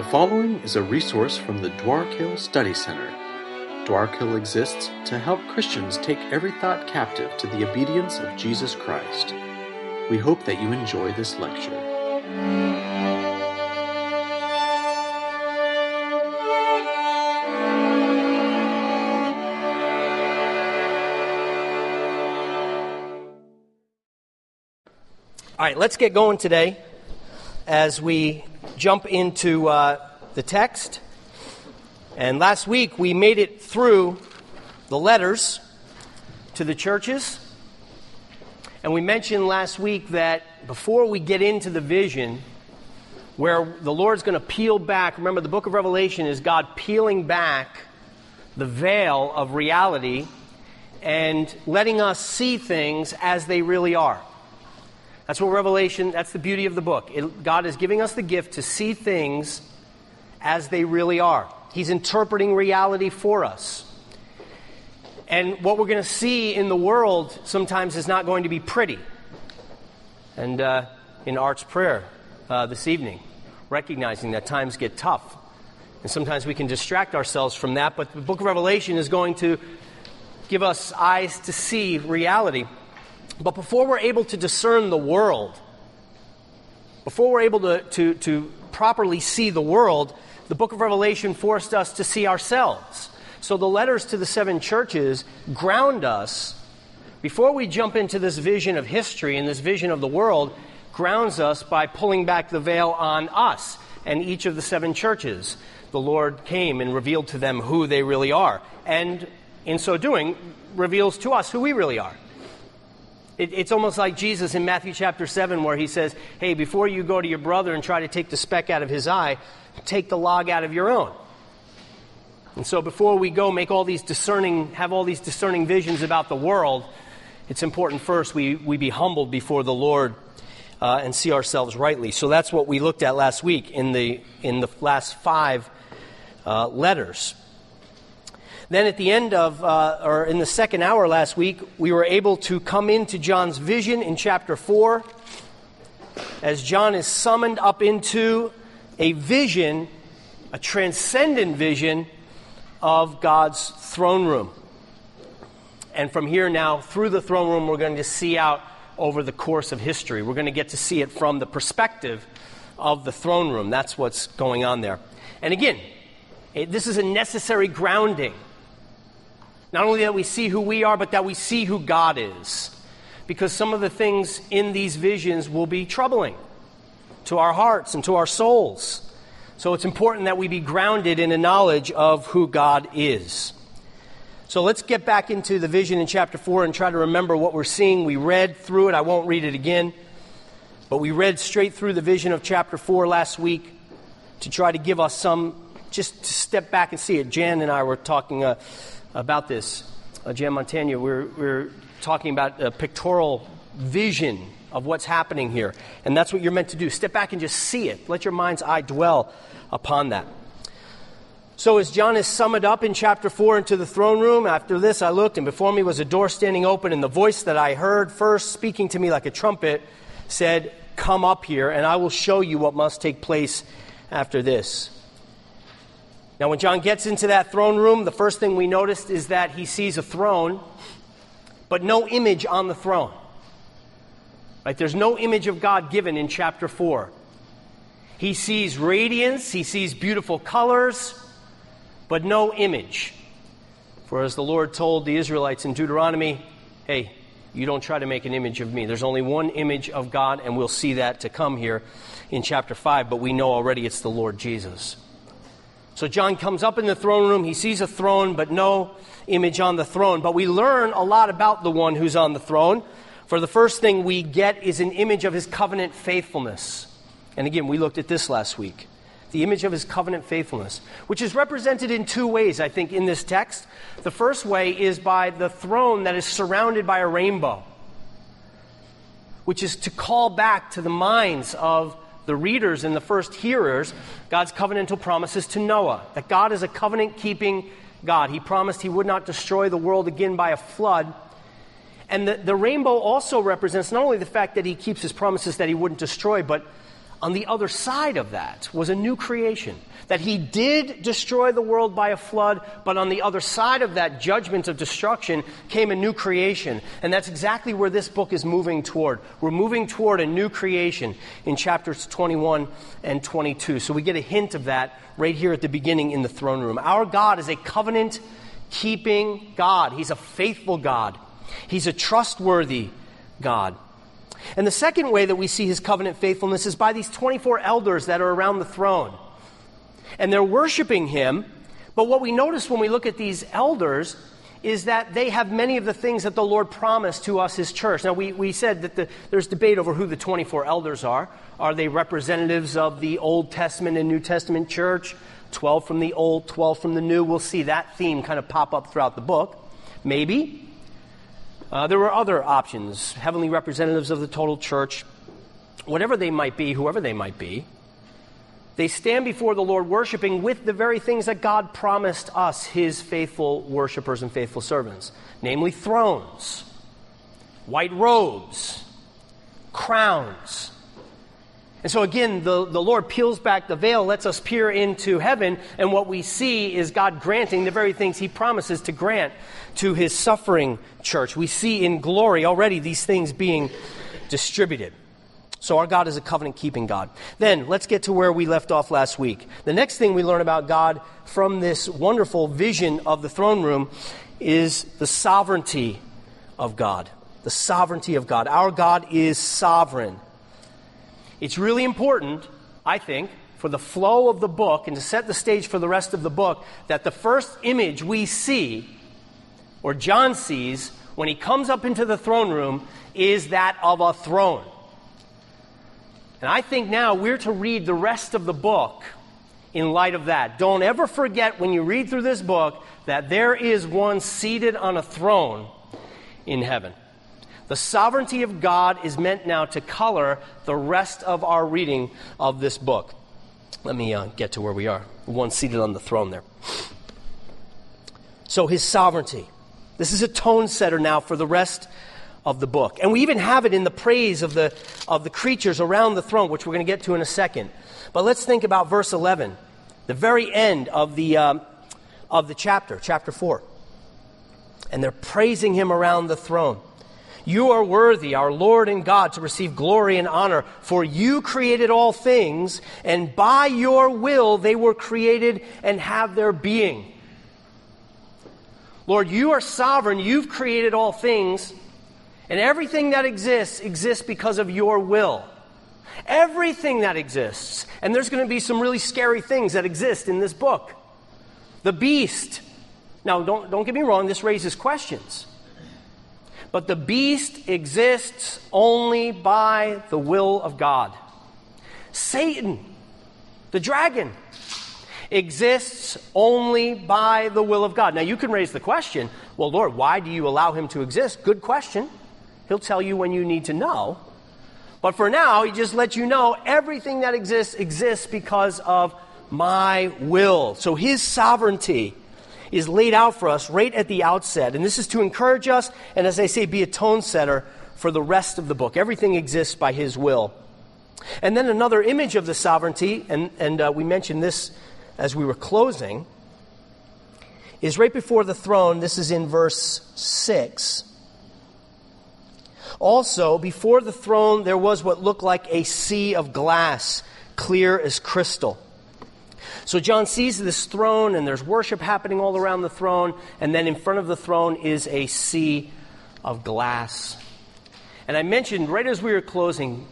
The following is a resource from the Dwarkill Study Center. Dwarkill exists to help Christians take every thought captive to the obedience of Jesus Christ. We hope that you enjoy this lecture. All right, let's get going today as we jump into uh, the text. And last week we made it through the letters to the churches. And we mentioned last week that before we get into the vision, where the Lord's going to peel back, remember the book of Revelation is God peeling back the veil of reality and letting us see things as they really are. That's what Revelation, that's the beauty of the book. It, God is giving us the gift to see things as they really are. He's interpreting reality for us. And what we're going to see in the world sometimes is not going to be pretty. And uh, in Art's prayer uh, this evening, recognizing that times get tough. And sometimes we can distract ourselves from that, but the book of Revelation is going to give us eyes to see reality. But before we're able to discern the world, before we're able to, to, to properly see the world, the book of Revelation forced us to see ourselves. So the letters to the seven churches ground us, before we jump into this vision of history and this vision of the world, grounds us by pulling back the veil on us and each of the seven churches. The Lord came and revealed to them who they really are. And in so doing, reveals to us who we really are. It, it's almost like Jesus in Matthew chapter 7, where he says, Hey, before you go to your brother and try to take the speck out of his eye, take the log out of your own. And so before we go make all these discerning, have all these discerning visions about the world, it's important first we, we be humbled before the Lord uh, and see ourselves rightly. So that's what we looked at last week in the, in the last five uh, letters. Then at the end of, uh, or in the second hour last week, we were able to come into John's vision in chapter 4 as John is summoned up into a vision, a transcendent vision of God's throne room. And from here now, through the throne room, we're going to see out over the course of history. We're going to get to see it from the perspective of the throne room. That's what's going on there. And again, this is a necessary grounding not only that we see who we are, but that we see who God is. Because some of the things in these visions will be troubling to our hearts and to our souls. So it's important that we be grounded in a knowledge of who God is. So let's get back into the vision in chapter 4 and try to remember what we're seeing. We read through it. I won't read it again. But we read straight through the vision of chapter 4 last week to try to give us some, just to step back and see it. Jan and I were talking. Uh, about this. Uh, Jan Montagna, we're, we're talking about a pictorial vision of what's happening here. And that's what you're meant to do. Step back and just see it. Let your mind's eye dwell upon that. So, as John is summed up in chapter 4 into the throne room, after this I looked, and before me was a door standing open, and the voice that I heard first speaking to me like a trumpet said, Come up here, and I will show you what must take place after this. Now, when John gets into that throne room, the first thing we noticed is that he sees a throne, but no image on the throne. Right? There's no image of God given in chapter 4. He sees radiance, he sees beautiful colors, but no image. For as the Lord told the Israelites in Deuteronomy, hey, you don't try to make an image of me. There's only one image of God, and we'll see that to come here in chapter 5, but we know already it's the Lord Jesus. So John comes up in the throne room. He sees a throne, but no image on the throne. But we learn a lot about the one who's on the throne. For the first thing we get is an image of his covenant faithfulness. And again, we looked at this last week. The image of his covenant faithfulness, which is represented in two ways, I think, in this text. The first way is by the throne that is surrounded by a rainbow, which is to call back to the minds of the readers and the first hearers God's covenantal promises to Noah that God is a covenant keeping God. He promised he would not destroy the world again by a flood. And the, the rainbow also represents not only the fact that he keeps his promises that he wouldn't destroy, but on the other side of that was a new creation. That he did destroy the world by a flood, but on the other side of that judgment of destruction came a new creation. And that's exactly where this book is moving toward. We're moving toward a new creation in chapters 21 and 22. So we get a hint of that right here at the beginning in the throne room. Our God is a covenant keeping God, He's a faithful God, He's a trustworthy God. And the second way that we see his covenant faithfulness is by these 24 elders that are around the throne. And they're worshiping him. But what we notice when we look at these elders is that they have many of the things that the Lord promised to us, his church. Now, we, we said that the, there's debate over who the 24 elders are. Are they representatives of the Old Testament and New Testament church? 12 from the Old, 12 from the New. We'll see that theme kind of pop up throughout the book. Maybe. Uh, there were other options, heavenly representatives of the total church, whatever they might be, whoever they might be. They stand before the Lord worshiping with the very things that God promised us, his faithful worshipers and faithful servants namely, thrones, white robes, crowns, and so again, the, the Lord peels back the veil, lets us peer into heaven, and what we see is God granting the very things He promises to grant to His suffering church. We see in glory already these things being distributed. So our God is a covenant keeping God. Then let's get to where we left off last week. The next thing we learn about God from this wonderful vision of the throne room is the sovereignty of God. The sovereignty of God. Our God is sovereign. It's really important, I think, for the flow of the book and to set the stage for the rest of the book that the first image we see, or John sees, when he comes up into the throne room, is that of a throne. And I think now we're to read the rest of the book in light of that. Don't ever forget when you read through this book that there is one seated on a throne in heaven. The sovereignty of God is meant now to color the rest of our reading of this book. Let me uh, get to where we are. One seated on the throne there. So, his sovereignty. This is a tone setter now for the rest of the book. And we even have it in the praise of the, of the creatures around the throne, which we're going to get to in a second. But let's think about verse 11, the very end of the, um, of the chapter, chapter 4. And they're praising him around the throne. You are worthy, our Lord and God, to receive glory and honor, for you created all things, and by your will they were created and have their being. Lord, you are sovereign. You've created all things, and everything that exists exists because of your will. Everything that exists. And there's going to be some really scary things that exist in this book. The beast. Now, don't, don't get me wrong, this raises questions. But the beast exists only by the will of God. Satan, the dragon, exists only by the will of God. Now, you can raise the question well, Lord, why do you allow him to exist? Good question. He'll tell you when you need to know. But for now, he just lets you know everything that exists exists because of my will. So his sovereignty is laid out for us right at the outset. And this is to encourage us, and as I say, be a tone setter for the rest of the book. Everything exists by His will. And then another image of the sovereignty, and, and uh, we mentioned this as we were closing, is right before the throne. This is in verse 6. Also, before the throne, there was what looked like a sea of glass, clear as crystal. So John sees this throne, and there's worship happening all around the throne, and then in front of the throne is a sea of glass. And I mentioned right as we were closing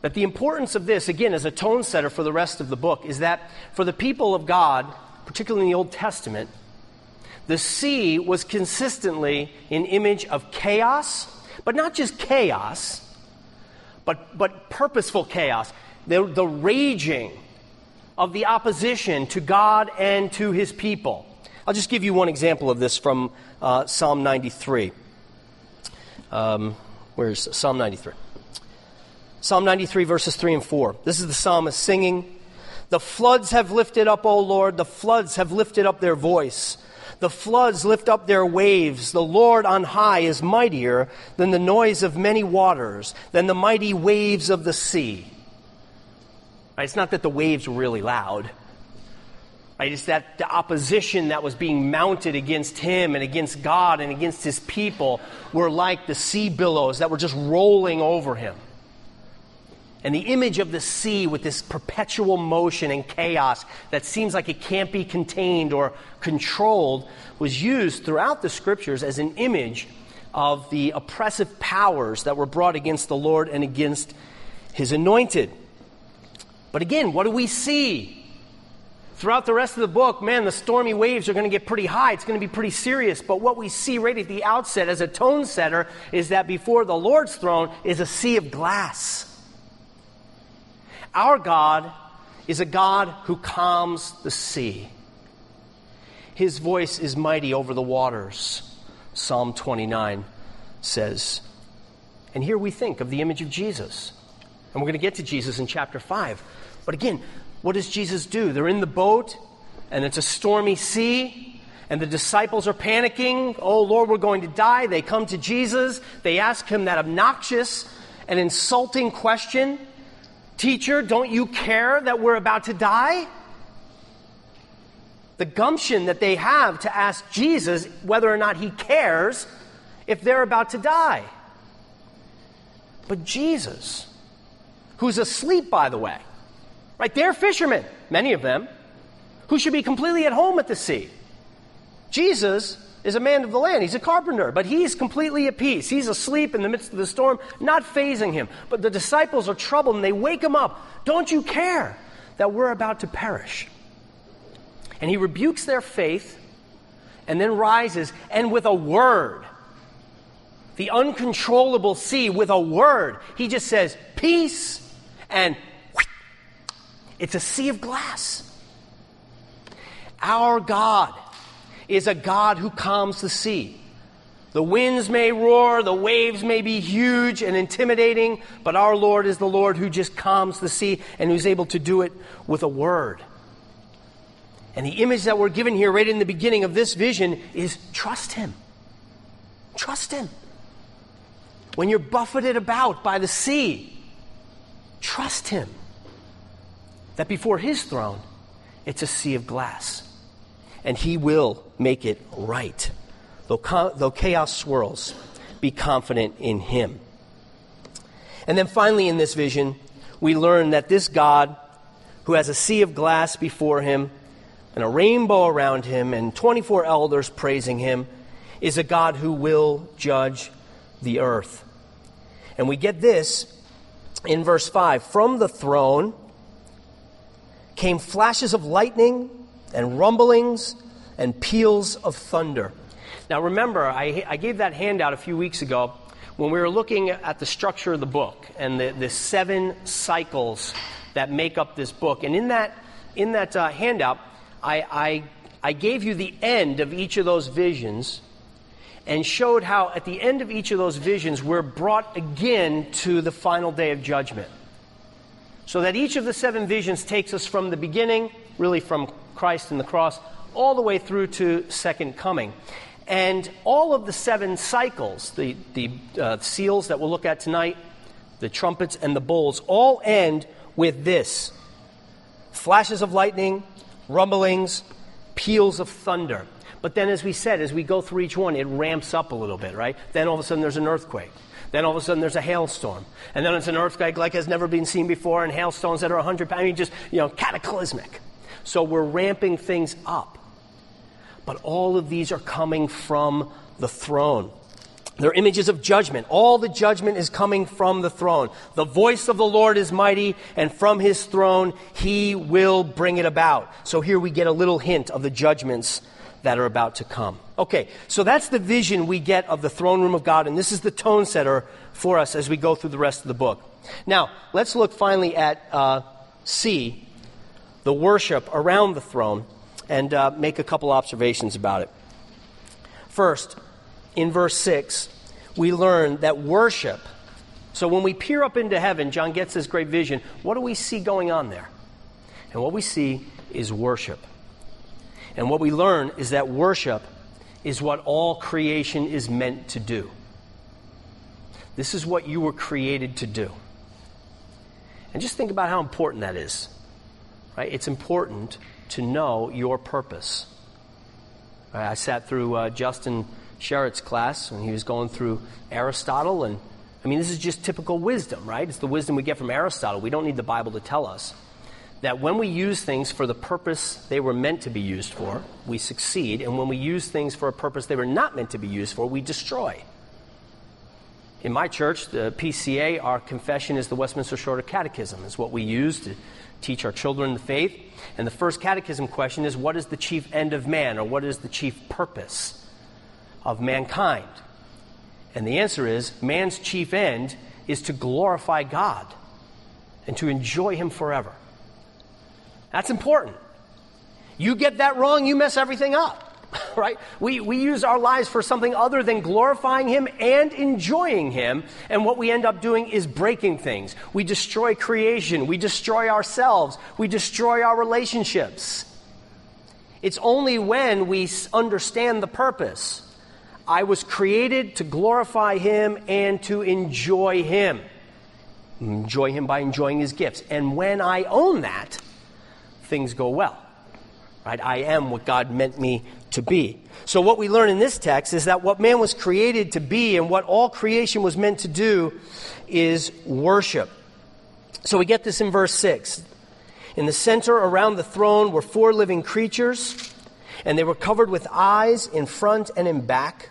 that the importance of this, again, as a tone setter for the rest of the book, is that for the people of God, particularly in the Old Testament, the sea was consistently an image of chaos, but not just chaos, but, but purposeful chaos. The, the raging of the opposition to God and to his people. I'll just give you one example of this from uh, Psalm 93. Um, where's Psalm 93? Psalm 93, verses 3 and 4. This is the psalmist singing The floods have lifted up, O Lord, the floods have lifted up their voice. The floods lift up their waves. The Lord on high is mightier than the noise of many waters, than the mighty waves of the sea. Right? It's not that the waves were really loud. Right? It's that the opposition that was being mounted against him and against God and against his people were like the sea billows that were just rolling over him. And the image of the sea with this perpetual motion and chaos that seems like it can't be contained or controlled was used throughout the scriptures as an image of the oppressive powers that were brought against the Lord and against his anointed. But again, what do we see? Throughout the rest of the book, man, the stormy waves are going to get pretty high. It's going to be pretty serious. But what we see right at the outset as a tone setter is that before the Lord's throne is a sea of glass. Our God is a God who calms the sea. His voice is mighty over the waters, Psalm 29 says. And here we think of the image of Jesus. And we're going to get to Jesus in chapter 5. But again, what does Jesus do? They're in the boat, and it's a stormy sea, and the disciples are panicking. Oh, Lord, we're going to die. They come to Jesus. They ask him that obnoxious and insulting question Teacher, don't you care that we're about to die? The gumption that they have to ask Jesus whether or not he cares if they're about to die. But Jesus, who's asleep, by the way, right? They're fishermen, many of them, who should be completely at home at the sea. Jesus is a man of the land. He's a carpenter, but he's completely at peace. He's asleep in the midst of the storm, not phasing him. But the disciples are troubled and they wake him up. Don't you care that we're about to perish? And he rebukes their faith and then rises and with a word, the uncontrollable sea, with a word, he just says, Peace, and it's a sea of glass. Our God is a God who calms the sea. The winds may roar, the waves may be huge and intimidating, but our Lord is the Lord who just calms the sea and who's able to do it with a word. And the image that we're given here, right in the beginning of this vision, is trust Him. Trust Him. When you're buffeted about by the sea, trust Him. That before His throne, it's a sea of glass and He will make it right. Though, though chaos swirls, be confident in Him. And then finally, in this vision, we learn that this God, who has a sea of glass before him, and a rainbow around him, and 24 elders praising him, is a God who will judge the earth. And we get this in verse 5 From the throne came flashes of lightning and rumblings and peals of thunder. Now, remember, I, I gave that handout a few weeks ago when we were looking at the structure of the book and the, the seven cycles that make up this book. And in that, in that uh, handout, I, I, I gave you the end of each of those visions and showed how at the end of each of those visions we're brought again to the final day of judgment. So that each of the seven visions takes us from the beginning, really from Christ and the cross, all the way through to second coming. And all of the seven cycles, the, the uh, seals that we'll look at tonight, the trumpets and the bowls, all end with this flashes of lightning, rumblings, peals of thunder. But then, as we said, as we go through each one, it ramps up a little bit, right? Then all of a sudden there's an earthquake. Then all of a sudden there's a hailstorm. And then it's an earthquake like has never been seen before, and hailstones that are 100 pounds. I mean, just, you know, cataclysmic. So we're ramping things up. But all of these are coming from the throne. They're images of judgment. All the judgment is coming from the throne. The voice of the Lord is mighty, and from his throne he will bring it about. So here we get a little hint of the judgments that are about to come. Okay, so that's the vision we get of the throne room of God, and this is the tone setter for us as we go through the rest of the book. Now, let's look finally at uh, C, the worship around the throne and uh, make a couple observations about it. First, in verse 6, we learn that worship. So when we peer up into heaven, John gets this great vision. What do we see going on there? And what we see is worship. And what we learn is that worship is what all creation is meant to do. This is what you were created to do. And just think about how important that is. Right? It's important to know your purpose. Right? I sat through uh, Justin Sherritt's class when he was going through Aristotle, and I mean, this is just typical wisdom, right? It's the wisdom we get from Aristotle. We don't need the Bible to tell us that when we use things for the purpose they were meant to be used for, we succeed, and when we use things for a purpose they were not meant to be used for, we destroy. In my church, the PCA, our confession is the Westminster Shorter Catechism. It's what we use to teach our children the faith. And the first catechism question is what is the chief end of man, or what is the chief purpose of mankind? And the answer is man's chief end is to glorify God and to enjoy Him forever. That's important. You get that wrong, you mess everything up. Right? We, we use our lives for something other than glorifying Him and enjoying Him, and what we end up doing is breaking things. We destroy creation, we destroy ourselves, we destroy our relationships. It's only when we understand the purpose. I was created to glorify Him and to enjoy Him. Enjoy Him by enjoying His gifts. And when I own that, things go well. Right? I am what God meant me to be. So what we learn in this text is that what man was created to be and what all creation was meant to do is worship. So we get this in verse 6. In the center around the throne were four living creatures, and they were covered with eyes in front and in back.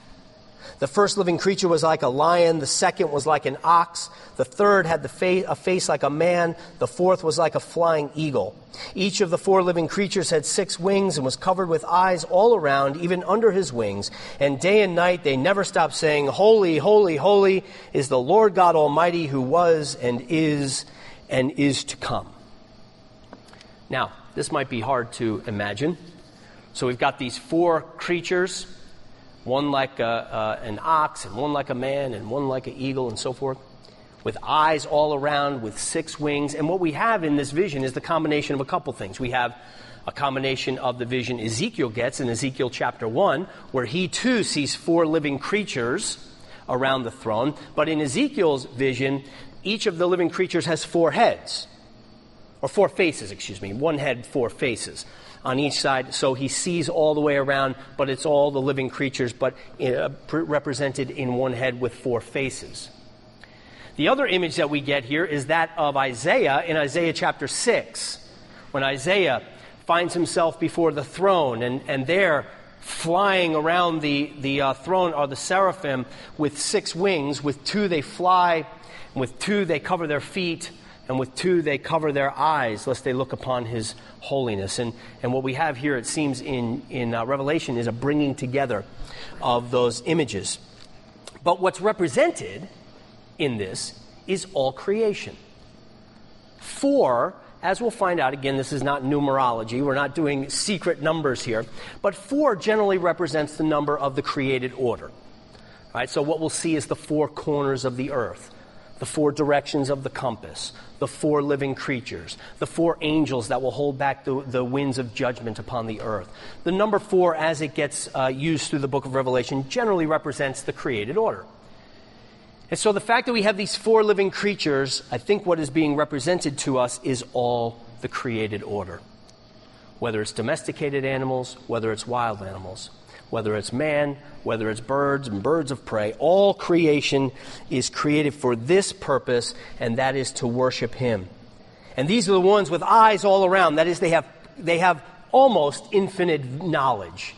The first living creature was like a lion, the second was like an ox, the third had the fa- a face like a man, the fourth was like a flying eagle. Each of the four living creatures had six wings and was covered with eyes all around, even under his wings. And day and night they never stopped saying, Holy, holy, holy is the Lord God Almighty who was and is and is to come. Now, this might be hard to imagine. So we've got these four creatures one like a, uh, an ox, and one like a man, and one like an eagle, and so forth, with eyes all around, with six wings. And what we have in this vision is the combination of a couple things. We have a combination of the vision Ezekiel gets in Ezekiel chapter 1, where he too sees four living creatures around the throne. But in Ezekiel's vision, each of the living creatures has four heads, or four faces, excuse me. One head, four faces on each side. So he sees all the way around, but it's all the living creatures, but uh, represented in one head with four faces. The other image that we get here is that of Isaiah in Isaiah chapter 6, when Isaiah finds himself before the throne, and, and there, flying around the, the uh, throne, are the seraphim with six wings. With two, they fly, with two, they cover their feet, and with two they cover their eyes lest they look upon his holiness. And, and what we have here it seems in, in uh, revelation is a bringing together of those images. But what's represented in this is all creation. Four as we'll find out again this is not numerology. We're not doing secret numbers here. But four generally represents the number of the created order. Right so what we'll see is the four corners of the earth the four directions of the compass, the four living creatures, the four angels that will hold back the, the winds of judgment upon the earth. The number four, as it gets uh, used through the book of Revelation, generally represents the created order. And so the fact that we have these four living creatures, I think what is being represented to us is all the created order. Whether it's domesticated animals, whether it's wild animals whether it's man, whether it's birds and birds of prey, all creation is created for this purpose, and that is to worship Him. And these are the ones with eyes all around. That is, they have, they have almost infinite knowledge.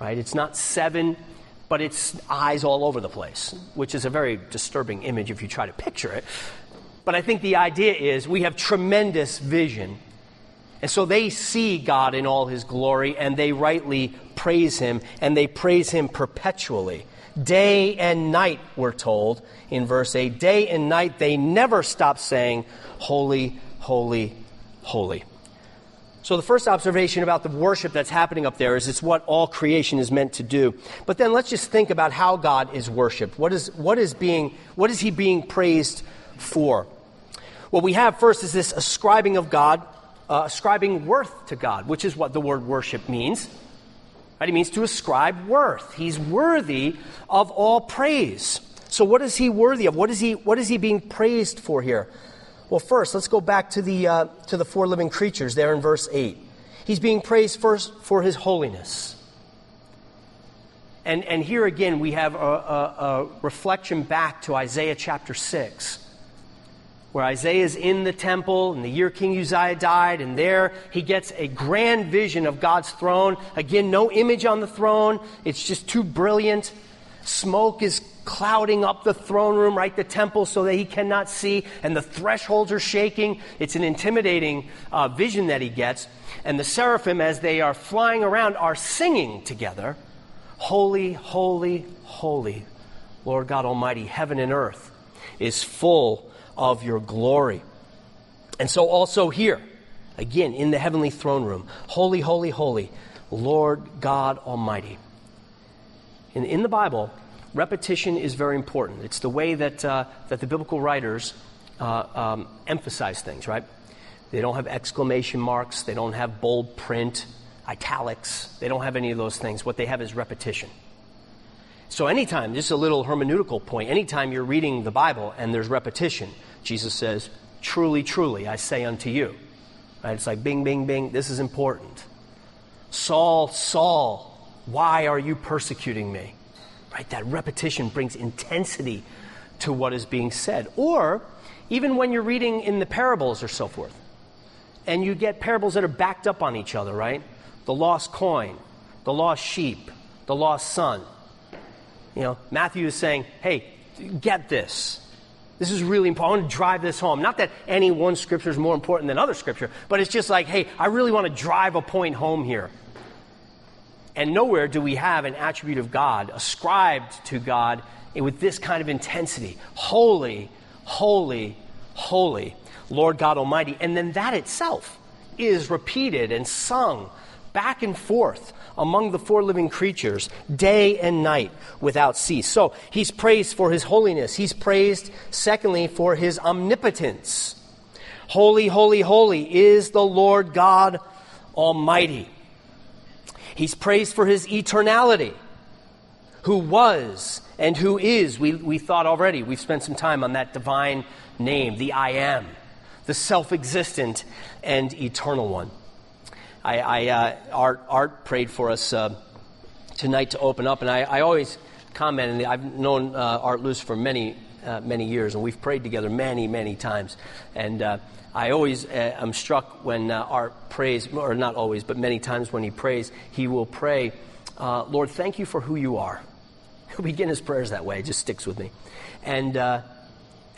Right? It's not seven, but it's eyes all over the place, which is a very disturbing image if you try to picture it. But I think the idea is we have tremendous vision and so they see God in all his glory and they rightly praise him and they praise him perpetually. Day and night, we're told in verse 8. Day and night, they never stop saying, Holy, holy, holy. So the first observation about the worship that's happening up there is it's what all creation is meant to do. But then let's just think about how God is worshiped. What is, what is, being, what is he being praised for? What we have first is this ascribing of God uh, ascribing worth to God, which is what the word worship means. Right? It means to ascribe worth. He's worthy of all praise. So, what is he worthy of? What is he, what is he being praised for here? Well, first, let's go back to the, uh, to the four living creatures there in verse 8. He's being praised first for his holiness. And, and here again, we have a, a, a reflection back to Isaiah chapter 6 where Isaiah is in the temple in the year King Uzziah died, and there he gets a grand vision of God's throne. Again, no image on the throne, it's just too brilliant. Smoke is clouding up the throne room, right? The temple, so that he cannot see, and the thresholds are shaking. It's an intimidating uh, vision that he gets. And the seraphim, as they are flying around, are singing together Holy, holy, holy, Lord God Almighty, heaven and earth is full of your glory. And so, also here, again, in the heavenly throne room, holy, holy, holy, Lord God Almighty. In, in the Bible, repetition is very important. It's the way that, uh, that the biblical writers uh, um, emphasize things, right? They don't have exclamation marks, they don't have bold print, italics, they don't have any of those things. What they have is repetition. So, anytime, just a little hermeneutical point, anytime you're reading the Bible and there's repetition, Jesus says, Truly, truly, I say unto you. Right? It's like bing, bing, bing. This is important. Saul, Saul, why are you persecuting me? Right? That repetition brings intensity to what is being said. Or even when you're reading in the parables or so forth, and you get parables that are backed up on each other, right? The lost coin, the lost sheep, the lost son. You know, Matthew is saying, hey, get this. This is really important. I want to drive this home. Not that any one scripture is more important than other scripture, but it's just like, hey, I really want to drive a point home here. And nowhere do we have an attribute of God ascribed to God with this kind of intensity. Holy, holy, holy, Lord God Almighty. And then that itself is repeated and sung back and forth among the four living creatures day and night without cease. So he's praised for his holiness. He's praised, secondly, for his omnipotence. Holy, holy, holy is the Lord God Almighty. He's praised for his eternality, who was and who is. We, we thought already, we've spent some time on that divine name, the I am, the self existent and eternal one. I, I uh, Art, Art prayed for us uh, tonight to open up, and I, I always comment, and I've known uh, Art Luce for many, uh, many years, and we've prayed together many, many times. And uh, I always am struck when Art prays, or not always, but many times when he prays, he will pray, Lord, thank you for who you are. He'll begin his prayers that way. It just sticks with me. And, uh,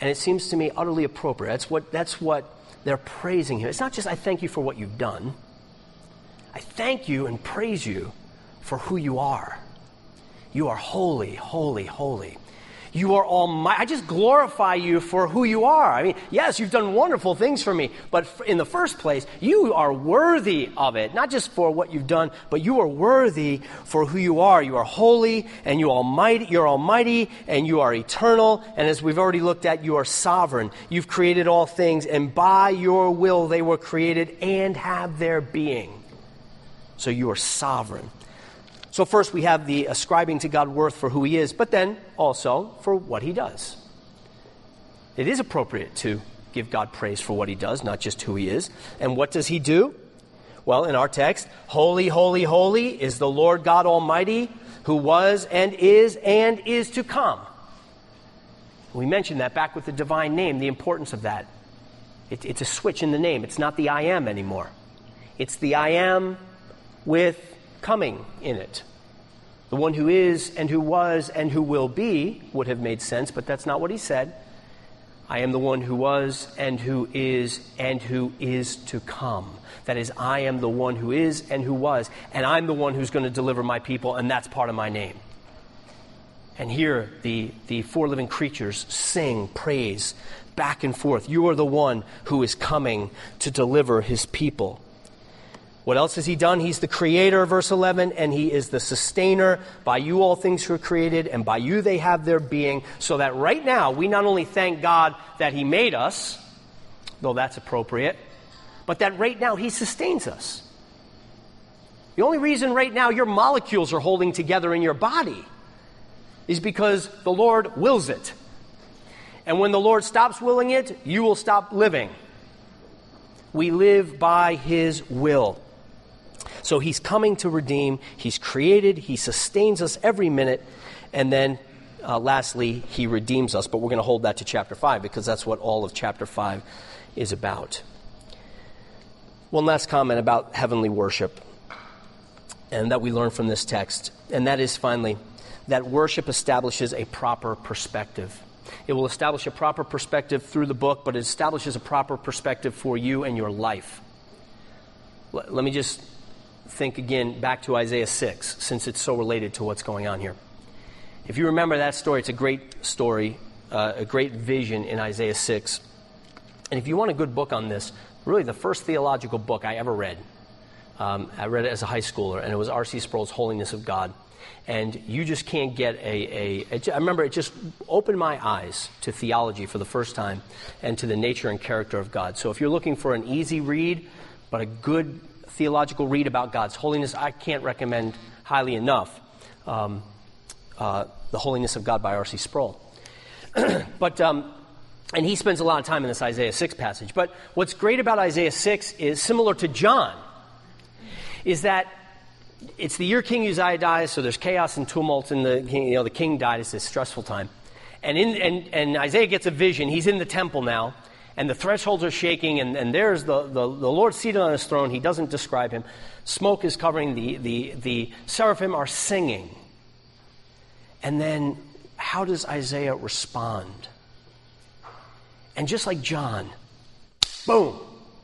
and it seems to me utterly appropriate. That's what, that's what they're praising him. It's not just, I thank you for what you've done. I thank you and praise you for who you are. You are holy, holy, holy. You are almighty. I just glorify you for who you are. I mean, yes, you've done wonderful things for me, but in the first place, you are worthy of it. Not just for what you've done, but you are worthy for who you are. You are holy and you are almighty, you're almighty and you are eternal. And as we've already looked at, you are sovereign. You've created all things and by your will they were created and have their being. So you are sovereign. So, first we have the ascribing to God worth for who He is, but then also for what He does. It is appropriate to give God praise for what He does, not just who He is. And what does He do? Well, in our text, holy, holy, holy is the Lord God Almighty, who was and is and is to come. We mentioned that back with the divine name, the importance of that. It, it's a switch in the name. It's not the I am anymore. It's the I am with coming in it. The one who is and who was and who will be would have made sense, but that's not what he said. I am the one who was and who is and who is to come. That is, I am the one who is and who was, and I'm the one who's going to deliver my people, and that's part of my name. And here the, the four living creatures sing praise back and forth. You are the one who is coming to deliver his people. What else has he done? He's the creator, verse 11, and he is the sustainer. By you all things were created, and by you they have their being. So that right now, we not only thank God that he made us, though that's appropriate, but that right now he sustains us. The only reason right now your molecules are holding together in your body is because the Lord wills it. And when the Lord stops willing it, you will stop living. We live by His will. So He's coming to redeem. He's created. He sustains us every minute. And then, uh, lastly, He redeems us. But we're going to hold that to chapter 5 because that's what all of chapter 5 is about. One last comment about heavenly worship and that we learn from this text, and that is finally that worship establishes a proper perspective. It will establish a proper perspective through the book, but it establishes a proper perspective for you and your life. L- let me just think again back to Isaiah 6, since it's so related to what's going on here. If you remember that story, it's a great story, uh, a great vision in Isaiah 6. And if you want a good book on this, really the first theological book I ever read, um, I read it as a high schooler, and it was R.C. Sproul's Holiness of God and you just can't get a, a, a. I remember it just opened my eyes to theology for the first time and to the nature and character of God. So if you're looking for an easy read, but a good theological read about God's holiness, I can't recommend highly enough um, uh, The Holiness of God by R.C. Sproul. but, um, and he spends a lot of time in this Isaiah 6 passage. But what's great about Isaiah 6 is similar to John, is that it's the year King Uzziah dies, so there's chaos and tumult, and the you know the king died. It's this stressful time, and in, and, and Isaiah gets a vision. He's in the temple now, and the thresholds are shaking, and, and there's the, the, the Lord seated on his throne. He doesn't describe him. Smoke is covering the the the seraphim are singing, and then how does Isaiah respond? And just like John, boom,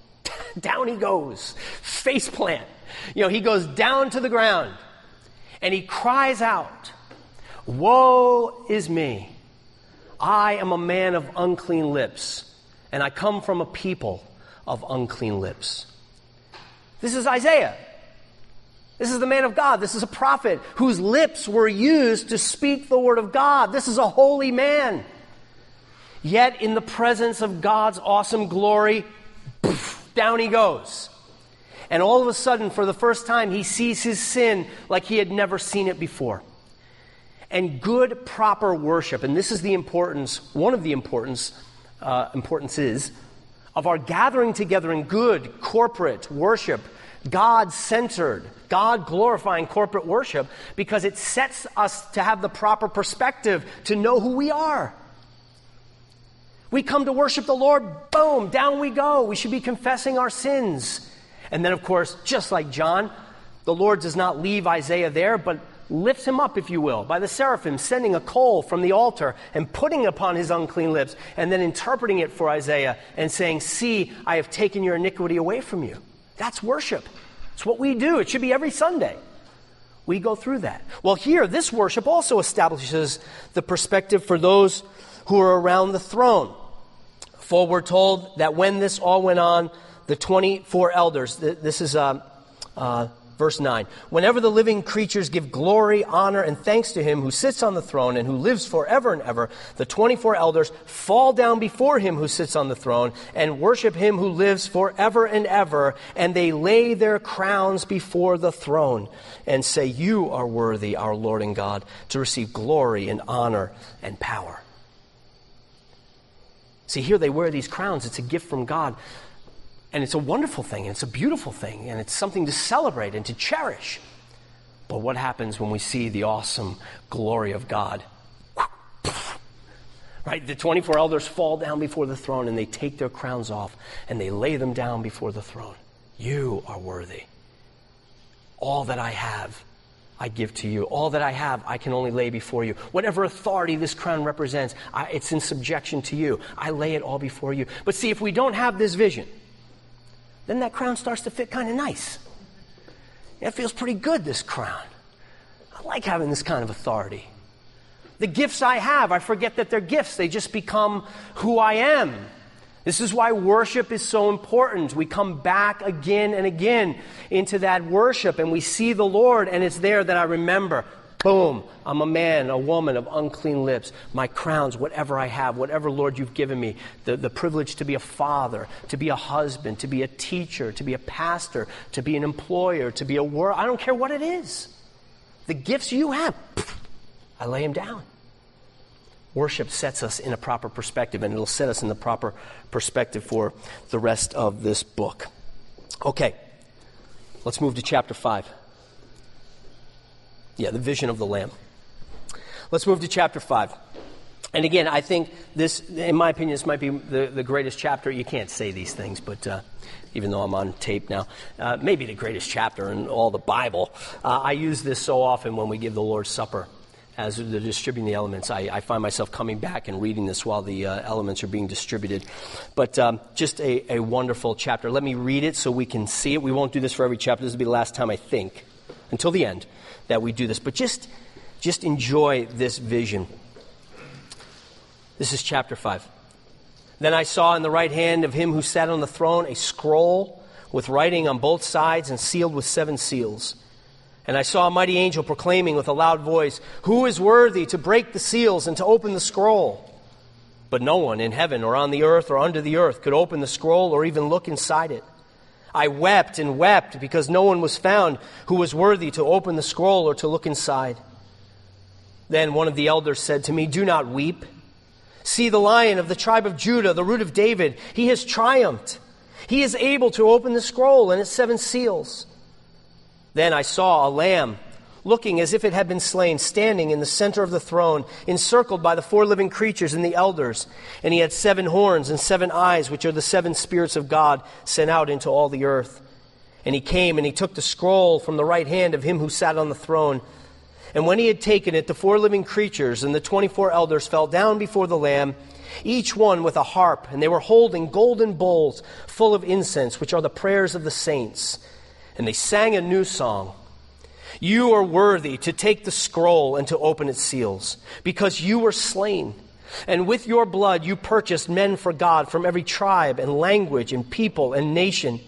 down he goes, face plant you know, he goes down to the ground and he cries out, Woe is me! I am a man of unclean lips, and I come from a people of unclean lips. This is Isaiah. This is the man of God. This is a prophet whose lips were used to speak the word of God. This is a holy man. Yet, in the presence of God's awesome glory, poof, down he goes. And all of a sudden, for the first time, he sees his sin like he had never seen it before. And good, proper worship, and this is the importance, one of the importance, uh, is of our gathering together in good corporate worship, God centered, God glorifying corporate worship, because it sets us to have the proper perspective to know who we are. We come to worship the Lord, boom, down we go. We should be confessing our sins. And then, of course, just like John, the Lord does not leave Isaiah there, but lifts him up, if you will, by the seraphim, sending a coal from the altar and putting it upon his unclean lips, and then interpreting it for Isaiah and saying, See, I have taken your iniquity away from you. That's worship. It's what we do. It should be every Sunday. We go through that. Well, here, this worship also establishes the perspective for those who are around the throne. For we're told that when this all went on, the 24 elders, this is uh, uh, verse 9. Whenever the living creatures give glory, honor, and thanks to him who sits on the throne and who lives forever and ever, the 24 elders fall down before him who sits on the throne and worship him who lives forever and ever, and they lay their crowns before the throne and say, You are worthy, our Lord and God, to receive glory and honor and power. See, here they wear these crowns. It's a gift from God. And it's a wonderful thing, and it's a beautiful thing, and it's something to celebrate and to cherish. But what happens when we see the awesome glory of God? Right? The 24 elders fall down before the throne and they take their crowns off and they lay them down before the throne. You are worthy. All that I have, I give to you. All that I have, I can only lay before you. Whatever authority this crown represents, I, it's in subjection to you. I lay it all before you. But see, if we don't have this vision, then that crown starts to fit kind of nice. It feels pretty good, this crown. I like having this kind of authority. The gifts I have, I forget that they're gifts. They just become who I am. This is why worship is so important. We come back again and again into that worship and we see the Lord, and it's there that I remember Boom, I'm a man, a woman of unclean lips. My crowns, whatever I have, whatever, Lord, you've given me, the, the privilege to be a father, to be a husband, to be a teacher, to be a pastor, to be an employer, to be a world. I don't care what it is. The gifts you have, I lay them down. worship sets us in a proper perspective, and it'll set us in the proper perspective for the rest of this book. Okay, let's move to chapter 5. Yeah, the vision of the Lamb. Let's move to chapter 5. And again, I think this, in my opinion, this might be the, the greatest chapter. You can't say these things, but uh, even though I'm on tape now, uh, maybe the greatest chapter in all the Bible. Uh, I use this so often when we give the Lord's Supper as they're distributing the elements. I, I, find myself coming back and reading this while the uh, elements are being distributed. But um, just a, a, wonderful chapter. Let me read it so we can see it. We won't do this for every chapter. This will be the last time, I think, until the end, that we do this. But just, just enjoy this vision. This is chapter 5. Then I saw in the right hand of him who sat on the throne a scroll with writing on both sides and sealed with seven seals. And I saw a mighty angel proclaiming with a loud voice, Who is worthy to break the seals and to open the scroll? But no one in heaven or on the earth or under the earth could open the scroll or even look inside it. I wept and wept because no one was found who was worthy to open the scroll or to look inside. Then one of the elders said to me, Do not weep. See the lion of the tribe of Judah, the root of David. He has triumphed. He is able to open the scroll and its seven seals. Then I saw a lamb, looking as if it had been slain, standing in the center of the throne, encircled by the four living creatures and the elders. And he had seven horns and seven eyes, which are the seven spirits of God sent out into all the earth. And he came and he took the scroll from the right hand of him who sat on the throne. And when he had taken it, the four living creatures and the twenty four elders fell down before the Lamb, each one with a harp, and they were holding golden bowls full of incense, which are the prayers of the saints and they sang a new song. You are worthy to take the scroll and to open its seals, because you were slain. And with your blood you purchased men for God from every tribe and language and people and nation.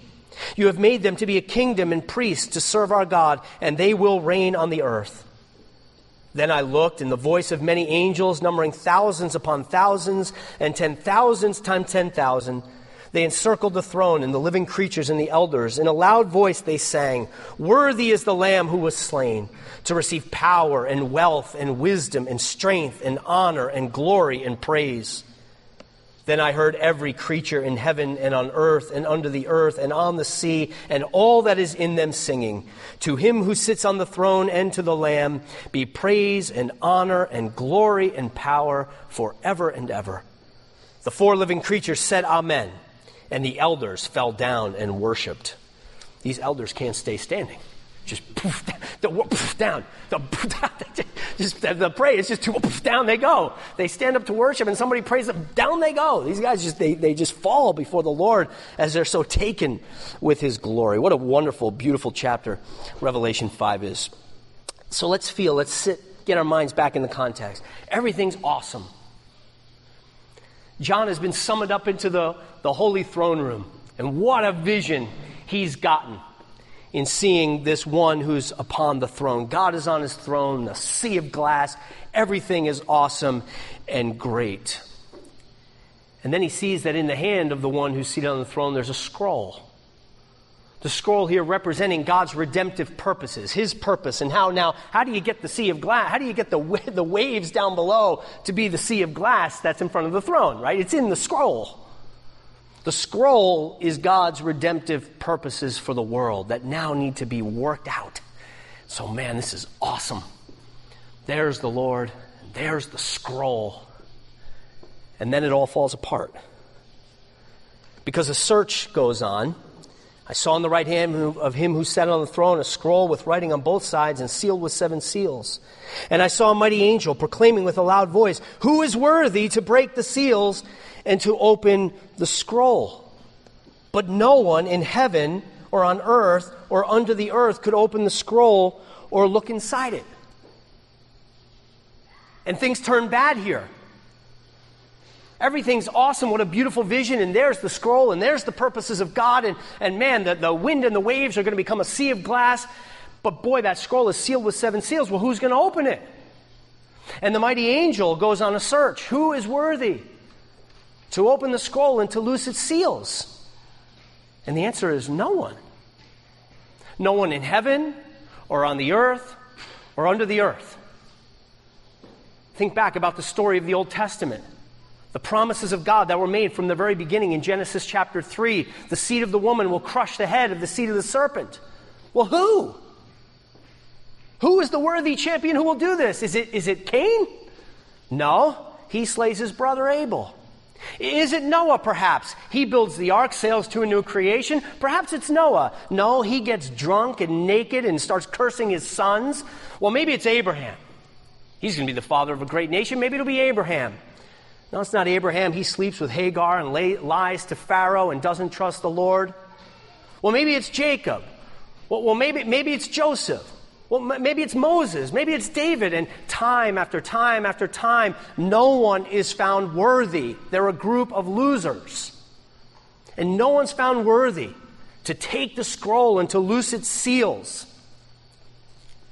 You have made them to be a kingdom and priests to serve our God, and they will reign on the earth. Then I looked, and the voice of many angels, numbering thousands upon thousands, and ten thousands times ten thousand, they encircled the throne and the living creatures and the elders. In a loud voice they sang, Worthy is the Lamb who was slain to receive power and wealth and wisdom and strength and honor and glory and praise. Then I heard every creature in heaven and on earth and under the earth and on the sea and all that is in them singing, To him who sits on the throne and to the Lamb be praise and honor and glory and power forever and ever. The four living creatures said, Amen and the elders fell down and worshiped. These elders can't stay standing. Just poof, poof, down. Just, the praise is just too, poof, down they go. They stand up to worship and somebody prays them, down they go. These guys just, they, they just fall before the Lord as they're so taken with his glory. What a wonderful, beautiful chapter Revelation 5 is. So let's feel, let's sit, get our minds back in the context. Everything's awesome. John has been summoned up into the, the holy throne room. And what a vision he's gotten in seeing this one who's upon the throne. God is on his throne, the sea of glass. Everything is awesome and great. And then he sees that in the hand of the one who's seated on the throne, there's a scroll. The scroll here representing God's redemptive purposes, His purpose, and how now, how do you get the sea of glass? How do you get the, the waves down below to be the sea of glass that's in front of the throne, right? It's in the scroll. The scroll is God's redemptive purposes for the world that now need to be worked out. So, man, this is awesome. There's the Lord, there's the scroll. And then it all falls apart. Because a search goes on I saw on the right hand of him who sat on the throne a scroll with writing on both sides and sealed with seven seals. And I saw a mighty angel proclaiming with a loud voice, Who is worthy to break the seals and to open the scroll? But no one in heaven or on earth or under the earth could open the scroll or look inside it. And things turn bad here. Everything's awesome. What a beautiful vision. And there's the scroll, and there's the purposes of God. And, and man, the, the wind and the waves are going to become a sea of glass. But boy, that scroll is sealed with seven seals. Well, who's going to open it? And the mighty angel goes on a search. Who is worthy to open the scroll and to loose its seals? And the answer is no one. No one in heaven or on the earth or under the earth. Think back about the story of the Old Testament. The promises of God that were made from the very beginning in Genesis chapter 3. The seed of the woman will crush the head of the seed of the serpent. Well, who? Who is the worthy champion who will do this? Is it, is it Cain? No, he slays his brother Abel. Is it Noah, perhaps? He builds the ark, sails to a new creation. Perhaps it's Noah. No, he gets drunk and naked and starts cursing his sons. Well, maybe it's Abraham. He's going to be the father of a great nation. Maybe it'll be Abraham. No, it's not Abraham. He sleeps with Hagar and lies to Pharaoh and doesn't trust the Lord. Well, maybe it's Jacob. Well, well maybe, maybe it's Joseph. Well, maybe it's Moses. Maybe it's David. And time after time after time, no one is found worthy. They're a group of losers. And no one's found worthy to take the scroll and to loose its seals.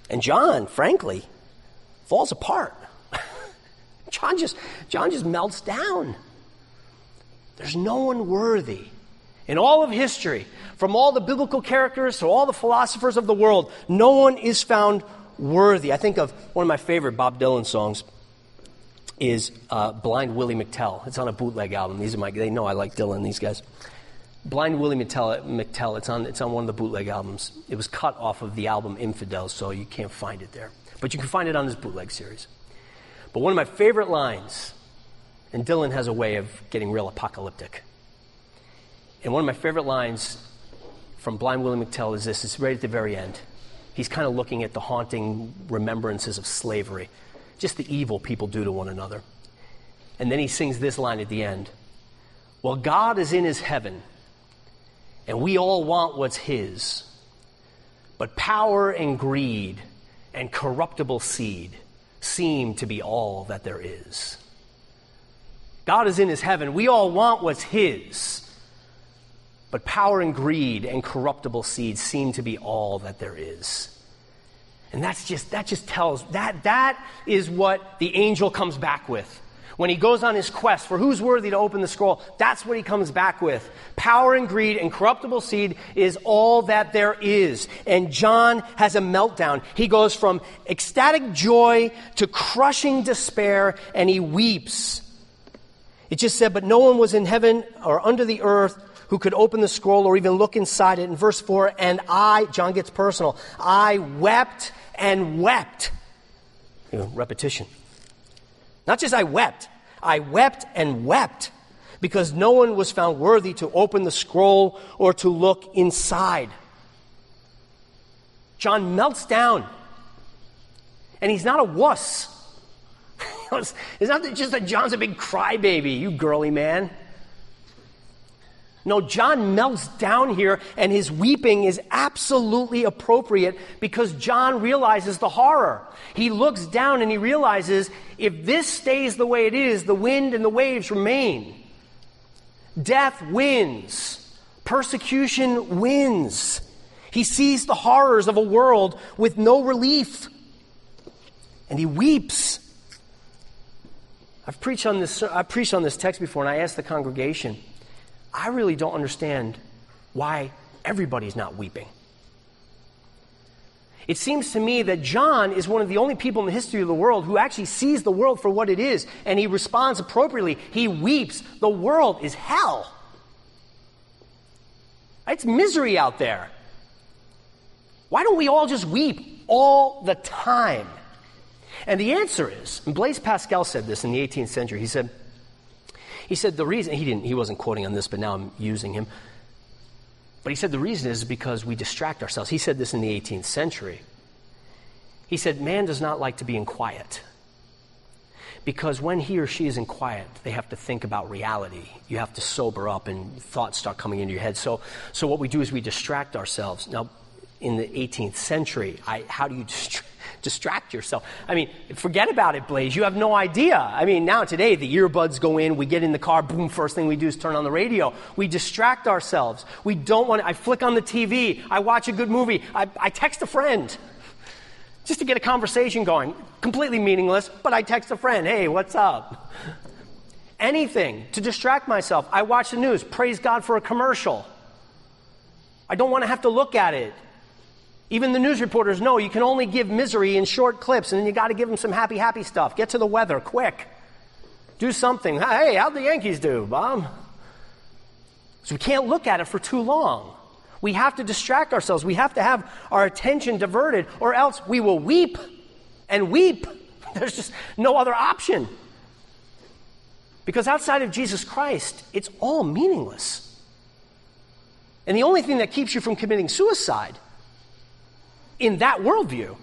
And John, frankly, falls apart. John just, John just melts down. There's no one worthy in all of history, from all the biblical characters to all the philosophers of the world, no one is found worthy. I think of one of my favorite Bob Dylan songs is uh, Blind Willie McTell. It's on a bootleg album. These are my, they know I like Dylan, these guys. Blind Willie McTell, McTell it's, on, it's on one of the bootleg albums. It was cut off of the album Infidel, so you can't find it there. But you can find it on this bootleg series. But one of my favorite lines, and Dylan has a way of getting real apocalyptic. And one of my favorite lines from Blind Willie McTell is this it's right at the very end. He's kind of looking at the haunting remembrances of slavery, just the evil people do to one another. And then he sings this line at the end Well, God is in his heaven, and we all want what's his. But power and greed and corruptible seed seem to be all that there is. God is in his heaven. We all want what's his. But power and greed and corruptible seeds seem to be all that there is. And that's just, that just tells, that, that is what the angel comes back with. When he goes on his quest for who's worthy to open the scroll, that's what he comes back with. Power and greed and corruptible seed is all that there is. And John has a meltdown. He goes from ecstatic joy to crushing despair and he weeps. It just said, but no one was in heaven or under the earth who could open the scroll or even look inside it. In verse 4, and I, John gets personal, I wept and wept. You know, repetition. Not just I wept, I wept and wept because no one was found worthy to open the scroll or to look inside. John melts down. And he's not a wuss. it's not just that John's a big crybaby, you girly man. No, John melts down here, and his weeping is absolutely appropriate because John realizes the horror. He looks down and he realizes if this stays the way it is, the wind and the waves remain. Death wins, persecution wins. He sees the horrors of a world with no relief, and he weeps. I've preached on this, I've preached on this text before, and I asked the congregation. I really don't understand why everybody's not weeping. It seems to me that John is one of the only people in the history of the world who actually sees the world for what it is and he responds appropriately. He weeps. The world is hell. It's misery out there. Why don't we all just weep all the time? And the answer is, and Blaise Pascal said this in the 18th century, he said, he said the reason, he, didn't, he wasn't quoting on this, but now I'm using him. But he said the reason is because we distract ourselves. He said this in the 18th century. He said, Man does not like to be in quiet. Because when he or she is in quiet, they have to think about reality. You have to sober up and thoughts start coming into your head. So, so what we do is we distract ourselves. Now, in the 18th century, I, how do you distract? Distract yourself. I mean, forget about it, Blaise. You have no idea. I mean, now today, the earbuds go in, we get in the car, boom, first thing we do is turn on the radio. We distract ourselves. We don't want to, I flick on the TV, I watch a good movie, I, I text a friend just to get a conversation going. Completely meaningless, but I text a friend, hey, what's up? Anything to distract myself. I watch the news, praise God for a commercial. I don't want to have to look at it. Even the news reporters know you can only give misery in short clips, and then you got to give them some happy, happy stuff. Get to the weather quick. Do something. Hey, how'd the Yankees do, Bob? So we can't look at it for too long. We have to distract ourselves. We have to have our attention diverted, or else we will weep and weep. There's just no other option. Because outside of Jesus Christ, it's all meaningless. And the only thing that keeps you from committing suicide in that worldview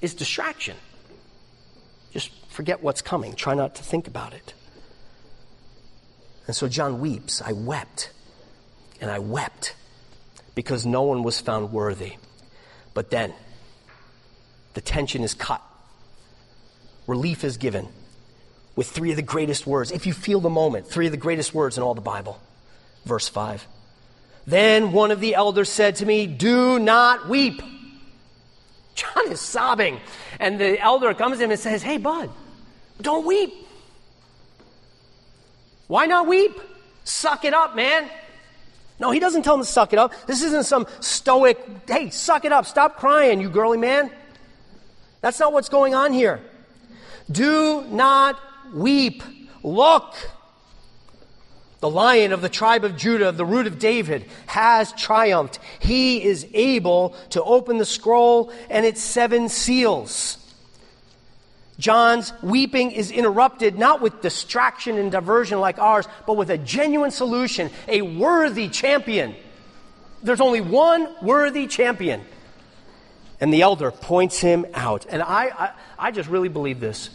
is distraction. Just forget what's coming. Try not to think about it. And so John weeps. I wept. And I wept because no one was found worthy. But then, the tension is cut. Relief is given with three of the greatest words. If you feel the moment, three of the greatest words in all the Bible. Verse 5. Then one of the elders said to me, Do not weep. John is sobbing. And the elder comes to him and says, Hey, bud, don't weep. Why not weep? Suck it up, man. No, he doesn't tell him to suck it up. This isn't some stoic, hey, suck it up, stop crying, you girly man. That's not what's going on here. Do not weep. Look. The lion of the tribe of Judah, the root of David, has triumphed. He is able to open the scroll and its seven seals. John's weeping is interrupted not with distraction and diversion like ours, but with a genuine solution, a worthy champion. There's only one worthy champion. And the elder points him out. And I, I, I just really believe this.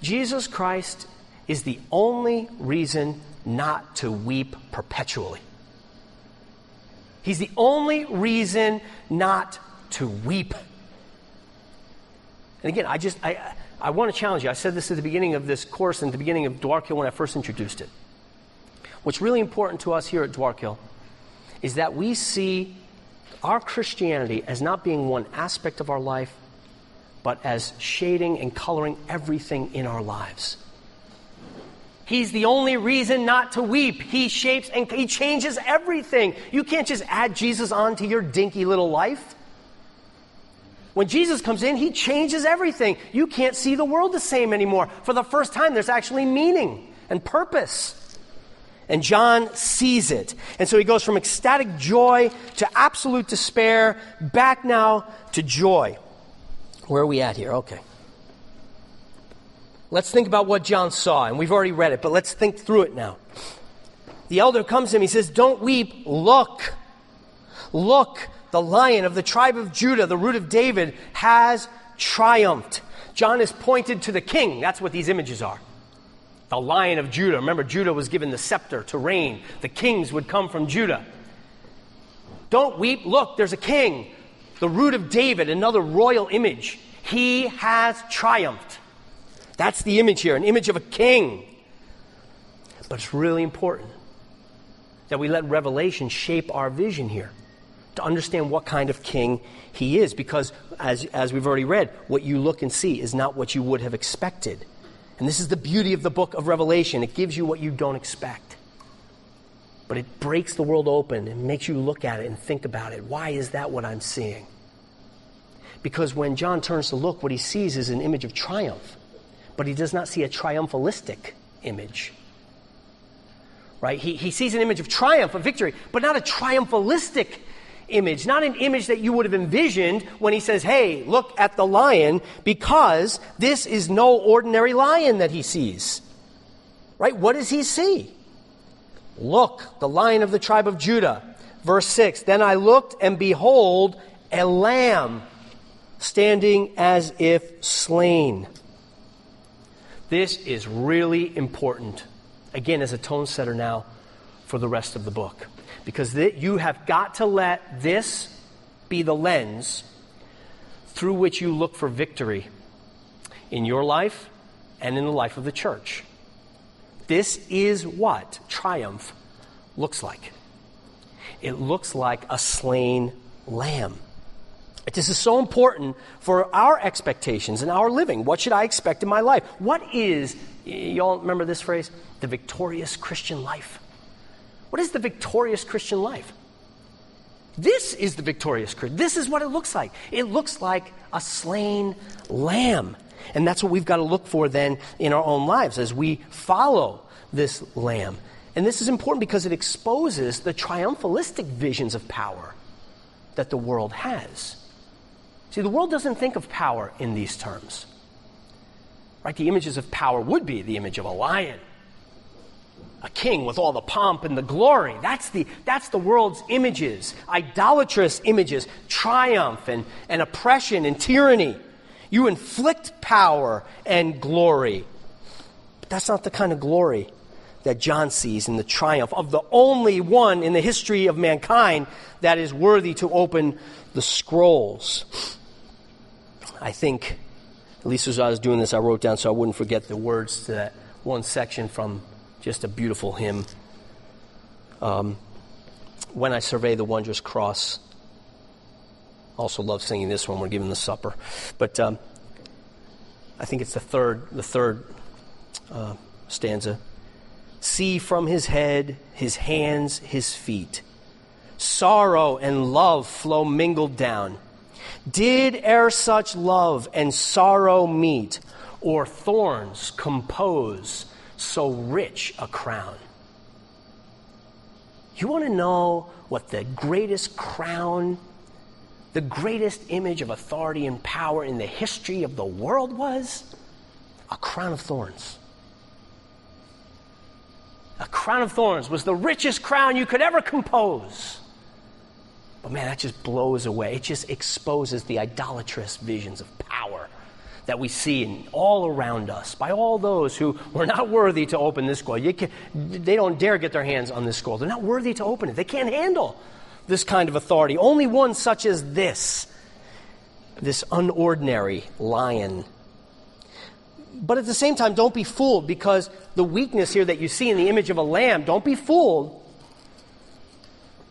Jesus Christ is the only reason not to weep perpetually. He's the only reason not to weep. And again, I just, I, I want to challenge you. I said this at the beginning of this course and the beginning of Dwark Hill when I first introduced it. What's really important to us here at Dwark Hill is that we see our Christianity as not being one aspect of our life, but as shading and coloring everything in our lives. He's the only reason not to weep. He shapes and he changes everything. You can't just add Jesus onto your dinky little life. When Jesus comes in, he changes everything. You can't see the world the same anymore. For the first time, there's actually meaning and purpose. And John sees it. And so he goes from ecstatic joy to absolute despair, back now to joy. Where are we at here? Okay. Let's think about what John saw, and we've already read it, but let's think through it now. The elder comes to him, he says, Don't weep, look. Look, the lion of the tribe of Judah, the root of David, has triumphed. John is pointed to the king. That's what these images are. The lion of Judah. Remember, Judah was given the scepter to reign, the kings would come from Judah. Don't weep, look, there's a king. The root of David, another royal image. He has triumphed. That's the image here, an image of a king. But it's really important that we let Revelation shape our vision here to understand what kind of king he is. Because, as, as we've already read, what you look and see is not what you would have expected. And this is the beauty of the book of Revelation it gives you what you don't expect. But it breaks the world open and makes you look at it and think about it. Why is that what I'm seeing? Because when John turns to look, what he sees is an image of triumph but he does not see a triumphalistic image. Right? He, he sees an image of triumph, of victory, but not a triumphalistic image, not an image that you would have envisioned when he says, Hey, look at the lion, because this is no ordinary lion that he sees. Right? What does he see? Look, the lion of the tribe of Judah. Verse 6 Then I looked, and behold, a lamb standing as if slain. This is really important, again, as a tone setter now for the rest of the book. Because th- you have got to let this be the lens through which you look for victory in your life and in the life of the church. This is what triumph looks like. It looks like a slain lamb. This is so important for our expectations and our living. What should I expect in my life? What is, y'all remember this phrase? The victorious Christian life. What is the victorious Christian life? This is the victorious Christ. This is what it looks like. It looks like a slain lamb. And that's what we've got to look for then in our own lives as we follow this lamb. And this is important because it exposes the triumphalistic visions of power that the world has. See, the world doesn't think of power in these terms. Right? The images of power would be the image of a lion, a king with all the pomp and the glory. That's the, that's the world's images, idolatrous images, triumph and, and oppression and tyranny. You inflict power and glory. But that's not the kind of glory that John sees in the triumph of the only one in the history of mankind that is worthy to open the scrolls. I think, at least as I was doing this, I wrote down so I wouldn't forget the words to that one section from just a beautiful hymn. Um, when I survey the wondrous cross. Also love singing this one when we're giving the supper, but um, I think it's the third, the third uh, stanza. See from his head, his hands, his feet. Sorrow and love flow mingled down. Did e'er such love and sorrow meet, or thorns compose so rich a crown? You want to know what the greatest crown, the greatest image of authority and power in the history of the world was? A crown of thorns. A crown of thorns was the richest crown you could ever compose. But man, that just blows away. It just exposes the idolatrous visions of power that we see in, all around us by all those who were not worthy to open this scroll. Can, they don't dare get their hands on this scroll. They're not worthy to open it. They can't handle this kind of authority. Only one such as this, this unordinary lion but at the same time, don't be fooled because the weakness here that you see in the image of a lamb, don't be fooled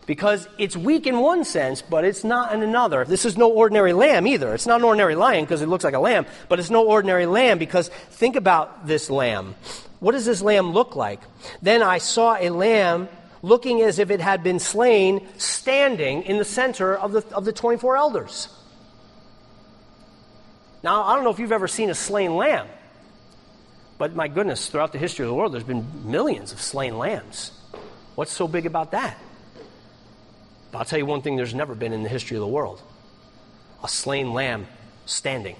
because it's weak in one sense, but it's not in another. This is no ordinary lamb either. It's not an ordinary lion because it looks like a lamb, but it's no ordinary lamb because think about this lamb. What does this lamb look like? Then I saw a lamb looking as if it had been slain, standing in the center of the, of the 24 elders. Now, I don't know if you've ever seen a slain lamb. But my goodness, throughout the history of the world, there's been millions of slain lambs. What's so big about that? But I'll tell you one thing there's never been in the history of the world a slain lamb standing.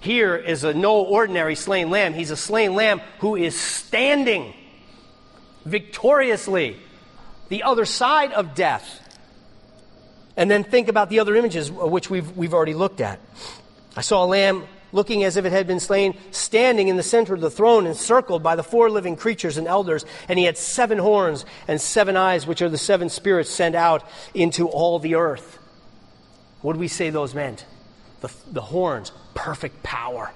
Here is a no ordinary slain lamb. He's a slain lamb who is standing victoriously the other side of death. And then think about the other images uh, which we've, we've already looked at. I saw a lamb looking as if it had been slain, standing in the center of the throne, encircled by the four living creatures and elders. And he had seven horns and seven eyes, which are the seven spirits sent out into all the earth. What do we say those meant? The, the horns, perfect power.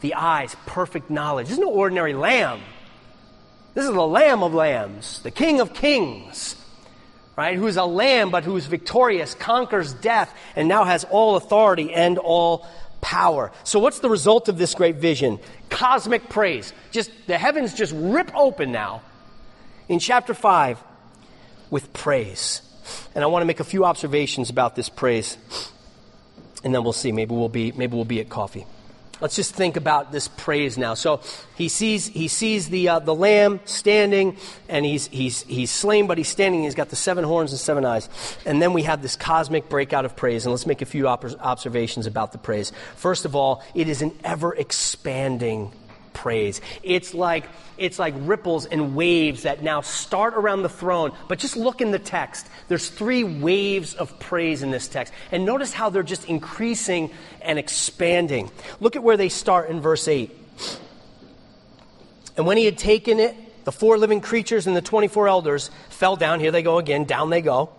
The eyes, perfect knowledge. This is no ordinary lamb. This is the Lamb of Lambs, the King of Kings, right? Who is a lamb, but who is victorious, conquers death, and now has all authority and all power. So, what's the result of this great vision? Cosmic praise. Just the heavens just rip open now in chapter 5 with praise. And I want to make a few observations about this praise. And then we'll see. Maybe we'll be, maybe we'll be at coffee. Let's just think about this praise now. So he sees, he sees the, uh, the lamb standing, and he's, he's, he's slain, but he's standing. He's got the seven horns and seven eyes. And then we have this cosmic breakout of praise. And let's make a few op- observations about the praise. First of all, it is an ever expanding praise. It's like, it's like ripples and waves that now start around the throne. But just look in the text. There's three waves of praise in this text. And notice how they're just increasing and expanding. Look at where they start in verse 8. And when he had taken it, the four living creatures and the 24 elders fell down. Here they go again. Down they go.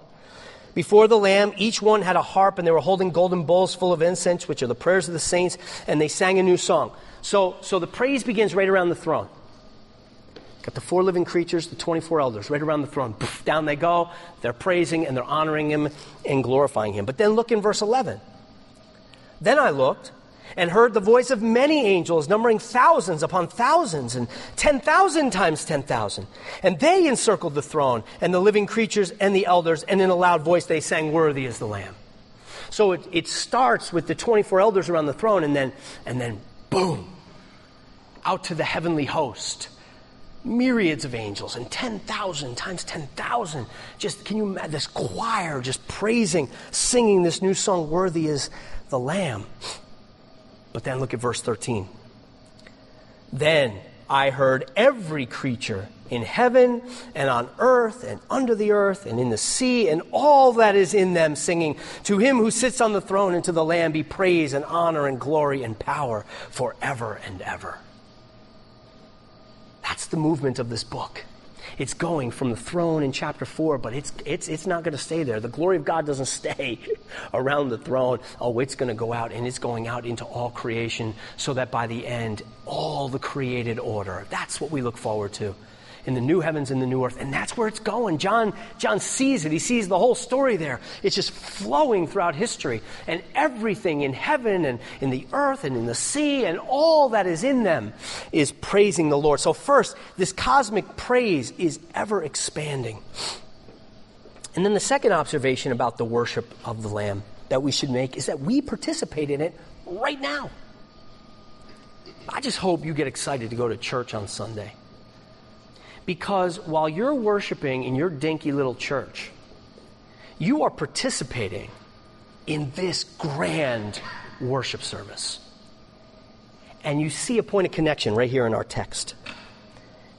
Before the Lamb, each one had a harp, and they were holding golden bowls full of incense, which are the prayers of the saints, and they sang a new song. So, so the praise begins right around the throne. Got the four living creatures, the 24 elders, right around the throne. Poof, down they go. They're praising and they're honoring him and glorifying him. But then look in verse 11. Then I looked, and heard the voice of many angels, numbering thousands upon thousands, and 10,000 times 10,000. And they encircled the throne, and the living creatures and the elders, and in a loud voice they sang, Worthy is the Lamb. So it, it starts with the 24 elders around the throne, and then, and then boom, out to the heavenly host. Myriads of angels and 10,000 times 10,000. Just, can you imagine this choir just praising, singing this new song, Worthy is the Lamb. But then look at verse 13. Then I heard every creature in heaven and on earth and under the earth and in the sea and all that is in them singing, To him who sits on the throne and to the Lamb be praise and honor and glory and power forever and ever. That's the movement of this book. It's going from the throne in chapter 4, but it's, it's, it's not going to stay there. The glory of God doesn't stay around the throne. Oh, it's going to go out, and it's going out into all creation so that by the end, all the created order. That's what we look forward to in the new heavens and the new earth. And that's where it's going. John, John sees it. He sees the whole story there. It's just flowing throughout history. And everything in heaven and in the earth and in the sea and all that is in them is praising the Lord. So, first, this cosmic praise is ever expanding. And then the second observation about the worship of the Lamb that we should make is that we participate in it right now. I just hope you get excited to go to church on Sunday. Because while you're worshiping in your dinky little church, you are participating in this grand worship service. And you see a point of connection right here in our text.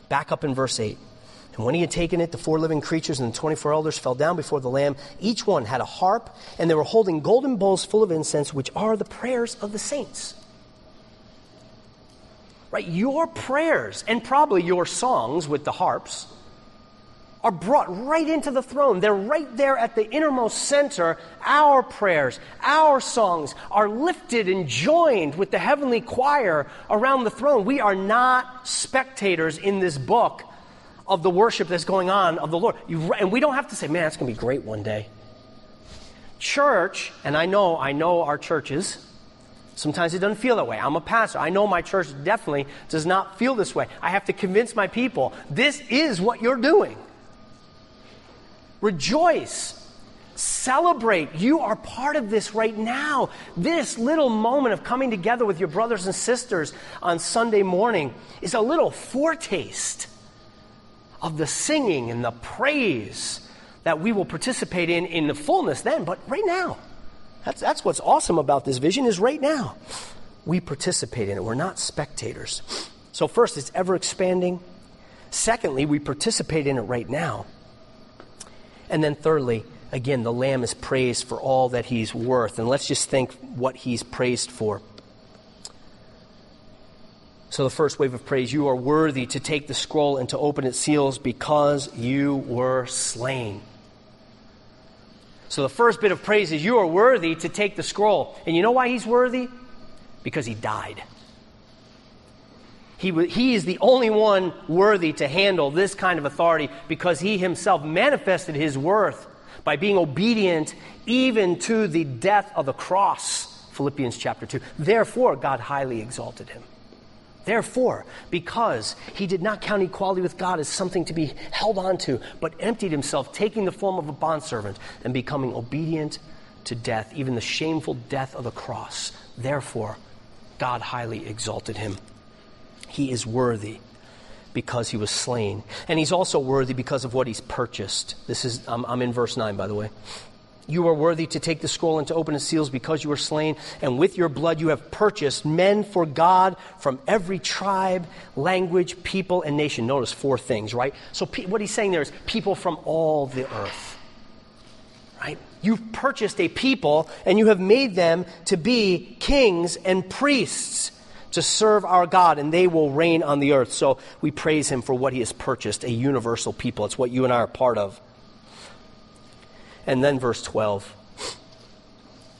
Back up in verse 8. And when he had taken it, the four living creatures and the 24 elders fell down before the Lamb. Each one had a harp, and they were holding golden bowls full of incense, which are the prayers of the saints right? Your prayers and probably your songs with the harps are brought right into the throne. They're right there at the innermost center. Our prayers, our songs are lifted and joined with the heavenly choir around the throne. We are not spectators in this book of the worship that's going on of the Lord. And we don't have to say, man, that's going to be great one day. Church, and I know, I know our churches, Sometimes it doesn't feel that way. I'm a pastor. I know my church definitely does not feel this way. I have to convince my people this is what you're doing. Rejoice. Celebrate. You are part of this right now. This little moment of coming together with your brothers and sisters on Sunday morning is a little foretaste of the singing and the praise that we will participate in in the fullness then, but right now. That's, that's what's awesome about this vision is right now. We participate in it. We're not spectators. So first, it's ever expanding. Secondly, we participate in it right now. And then thirdly, again, the Lamb is praised for all that he's worth. And let's just think what he's praised for. So, the first wave of praise you are worthy to take the scroll and to open its seals because you were slain. So the first bit of praise is you are worthy to take the scroll. And you know why he's worthy? Because he died. He, he is the only one worthy to handle this kind of authority because he himself manifested his worth by being obedient even to the death of the cross. Philippians chapter 2. Therefore, God highly exalted him. Therefore, because he did not count equality with God as something to be held on to, but emptied himself, taking the form of a bondservant and becoming obedient to death, even the shameful death of the cross. Therefore, God highly exalted him. He is worthy because he was slain. And he's also worthy because of what he's purchased. This is, I'm, I'm in verse 9, by the way. You are worthy to take the scroll and to open its seals because you were slain, and with your blood you have purchased men for God from every tribe, language, people, and nation. Notice four things, right? So, what he's saying there is people from all the earth, right? You've purchased a people, and you have made them to be kings and priests to serve our God, and they will reign on the earth. So, we praise him for what he has purchased a universal people. It's what you and I are part of. And then verse 12.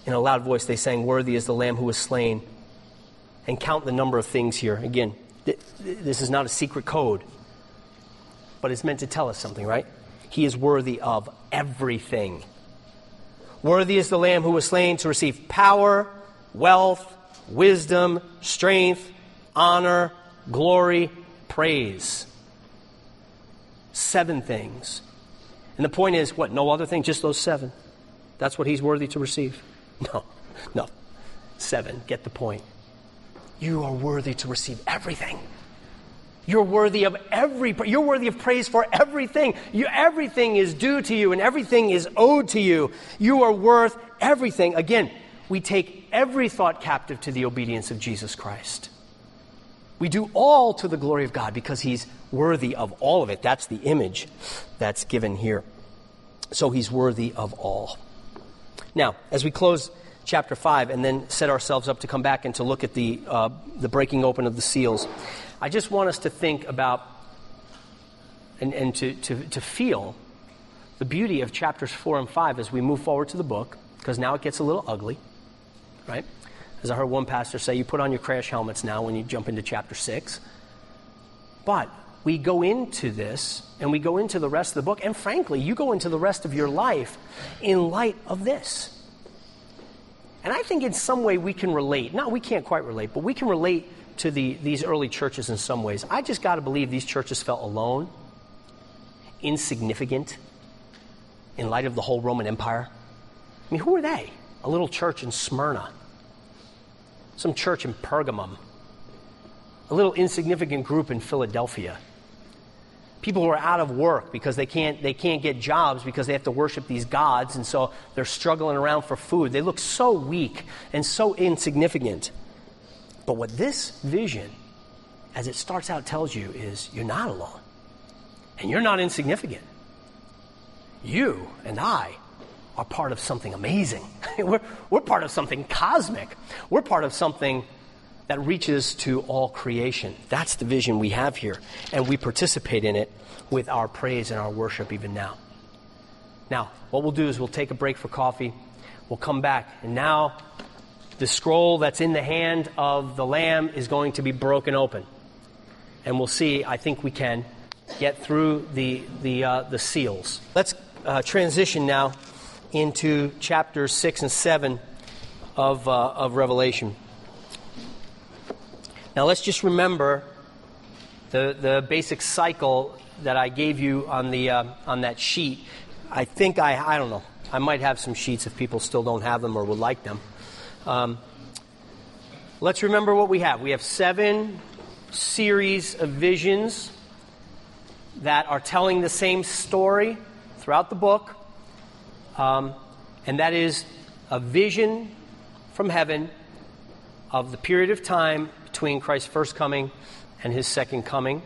In a loud voice, they sang, Worthy is the Lamb who was slain. And count the number of things here. Again, th- this is not a secret code, but it's meant to tell us something, right? He is worthy of everything. Worthy is the Lamb who was slain to receive power, wealth, wisdom, strength, honor, glory, praise. Seven things. And the point is, what? No other thing, just those seven. That's what he's worthy to receive. No, no. Seven. Get the point. You are worthy to receive everything. You're worthy of every, you're worthy of praise for everything. You, everything is due to you and everything is owed to you. You are worth everything. Again, we take every thought captive to the obedience of Jesus Christ. We do all to the glory of God because He's worthy of all of it. That's the image that's given here. So He's worthy of all. Now, as we close chapter 5 and then set ourselves up to come back and to look at the, uh, the breaking open of the seals, I just want us to think about and, and to, to, to feel the beauty of chapters 4 and 5 as we move forward to the book, because now it gets a little ugly, right? As I heard one pastor say, you put on your crash helmets now when you jump into chapter 6. But we go into this and we go into the rest of the book, and frankly, you go into the rest of your life in light of this. And I think in some way we can relate. No, we can't quite relate, but we can relate to the, these early churches in some ways. I just got to believe these churches felt alone, insignificant, in light of the whole Roman Empire. I mean, who are they? A little church in Smyrna, some church in Pergamum, a little insignificant group in Philadelphia. People who are out of work because they can't, they can't get jobs because they have to worship these gods, and so they're struggling around for food. They look so weak and so insignificant. But what this vision, as it starts out, tells you is you're not alone. And you're not insignificant. You and I are part of something amazing. we're, we're part of something cosmic. We're part of something that reaches to all creation. That's the vision we have here. And we participate in it with our praise and our worship even now. Now, what we'll do is we'll take a break for coffee. We'll come back. And now the scroll that's in the hand of the Lamb is going to be broken open. And we'll see, I think we can get through the, the, uh, the seals. Let's uh, transition now into chapters 6 and 7 of, uh, of Revelation. Now let's just remember the, the basic cycle that I gave you on, the, uh, on that sheet. I think I, I don't know, I might have some sheets if people still don't have them or would like them. Um, let's remember what we have. We have seven series of visions that are telling the same story throughout the book, um, and that is a vision from heaven of the period of time between Christ's first coming and his second coming.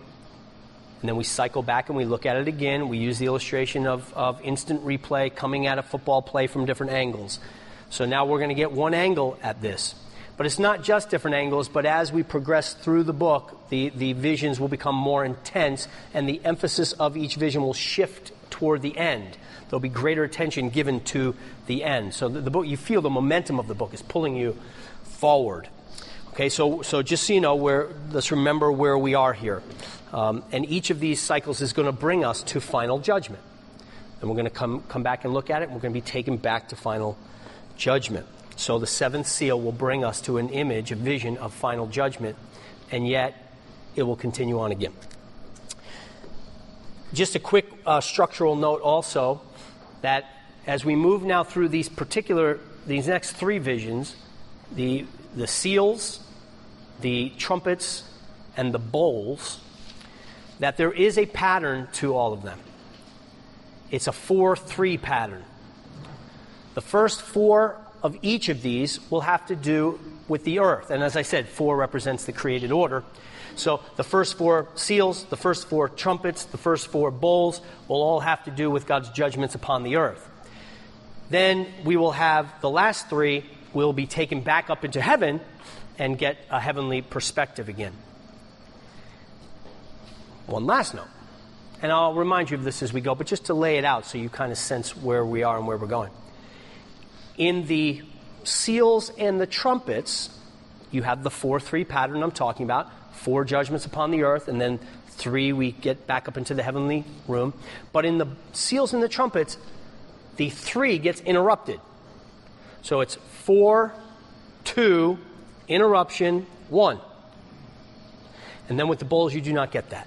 And then we cycle back and we look at it again. We use the illustration of, of instant replay coming at a football play from different angles. So now we're going to get one angle at this. But it's not just different angles, but as we progress through the book, the, the visions will become more intense, and the emphasis of each vision will shift toward the end. There'll be greater attention given to the end. So the, the book, you feel the momentum of the book is pulling you forward. Okay, so, so just so you know, where, let's remember where we are here. Um, and each of these cycles is going to bring us to final judgment. And we're going to come, come back and look at it, and we're going to be taken back to final judgment. So the seventh seal will bring us to an image, a vision of final judgment, and yet it will continue on again. Just a quick uh, structural note also that as we move now through these particular, these next three visions, the, the seals, the trumpets, and the bowls, that there is a pattern to all of them. It's a 4 3 pattern. The first four of each of these will have to do with the earth. And as I said, four represents the created order. So the first four seals, the first four trumpets, the first four bowls will all have to do with God's judgments upon the earth. Then we will have the last three will be taken back up into heaven and get a heavenly perspective again. One last note. And I'll remind you of this as we go, but just to lay it out so you kind of sense where we are and where we're going. In the seals and the trumpets, you have the 4 3 pattern I'm talking about four judgments upon the earth, and then three we get back up into the heavenly room. But in the seals and the trumpets, the three gets interrupted. So it's 4, 2, interruption, one. And then with the bowls, you do not get that.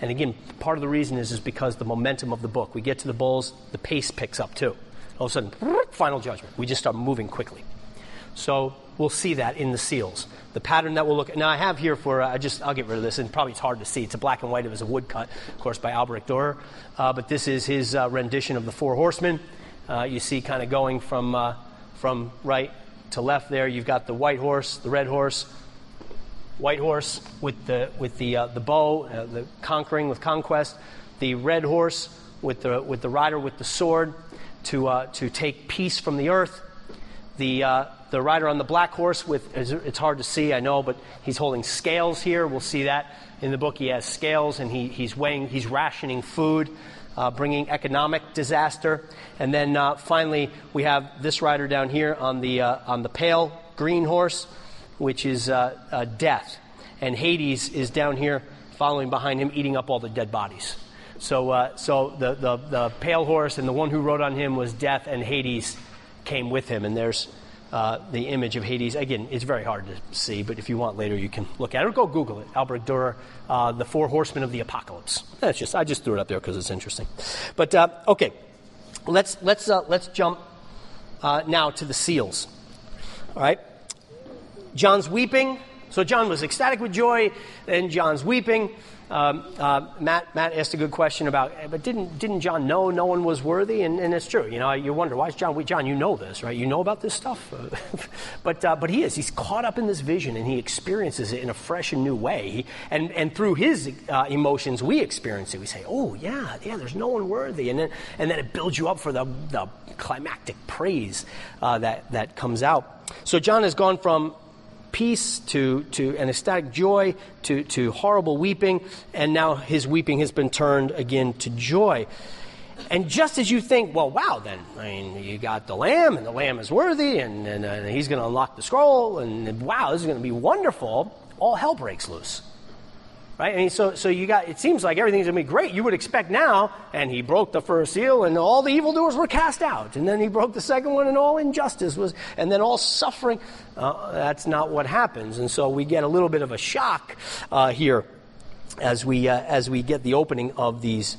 And again, part of the reason is, is because the momentum of the book. We get to the bowls, the pace picks up too. All of a sudden, final judgment. We just start moving quickly. So we'll see that in the seals. The pattern that we'll look at. Now, I have here for, uh, I just, I'll get rid of this, and probably it's hard to see. It's a black and white. It was a woodcut, of course, by Albrecht Dürer. Uh, but this is his uh, rendition of the Four Horsemen. Uh, you see, kind of going from, uh, from right to left there. You've got the white horse, the red horse, white horse with the, with the, the bow, the conquering with conquest, the red horse with the, with the rider with the sword to, to take peace from the earth, the, the rider on the black horse with, it's hard to see, I know, but he's holding scales here. We'll see that in the book. He has scales and he, he's weighing, he's rationing food. Uh, bringing economic disaster. And then uh, finally, we have this rider down here on the, uh, on the pale green horse, which is uh, uh, death. And Hades is down here following behind him, eating up all the dead bodies. So, uh, so the, the, the, pale horse and the one who rode on him was death, and Hades came with him. And there's uh, the image of Hades. Again, it's very hard to see, but if you want later, you can look at it or go Google it. Albrecht Dürer, uh, The Four Horsemen of the Apocalypse. That's just, I just threw it up there because it's interesting. But, uh, okay, let's, let's, let's jump now to the seals. All right? John's weeping. So John was ecstatic with joy, and John's weeping. Um, uh, Matt, Matt asked a good question about, but didn't, didn't John know no one was worthy? And, and it's true. You know, you wonder, why is John, John, you know this, right? You know about this stuff. but, uh, but he is. He's caught up in this vision and he experiences it in a fresh and new way. He, and, and through his uh, emotions, we experience it. We say, oh, yeah, yeah, there's no one worthy. And then, and then it builds you up for the, the climactic praise uh, that, that comes out. So John has gone from peace to, to an ecstatic joy to, to horrible weeping, and now his weeping has been turned again to joy. And just as you think, well, wow, then, I mean, you got the lamb, and the lamb is worthy, and, and, and he's going to unlock the scroll, and wow, this is going to be wonderful, all hell breaks loose. Right? I mean, so, so you got, it seems like everything's going to be great. You would expect now, and he broke the first seal, and all the evildoers were cast out. And then he broke the second one, and all injustice was, and then all suffering. Uh, that's not what happens. And so we get a little bit of a shock uh, here as we, uh, as we get the opening of these,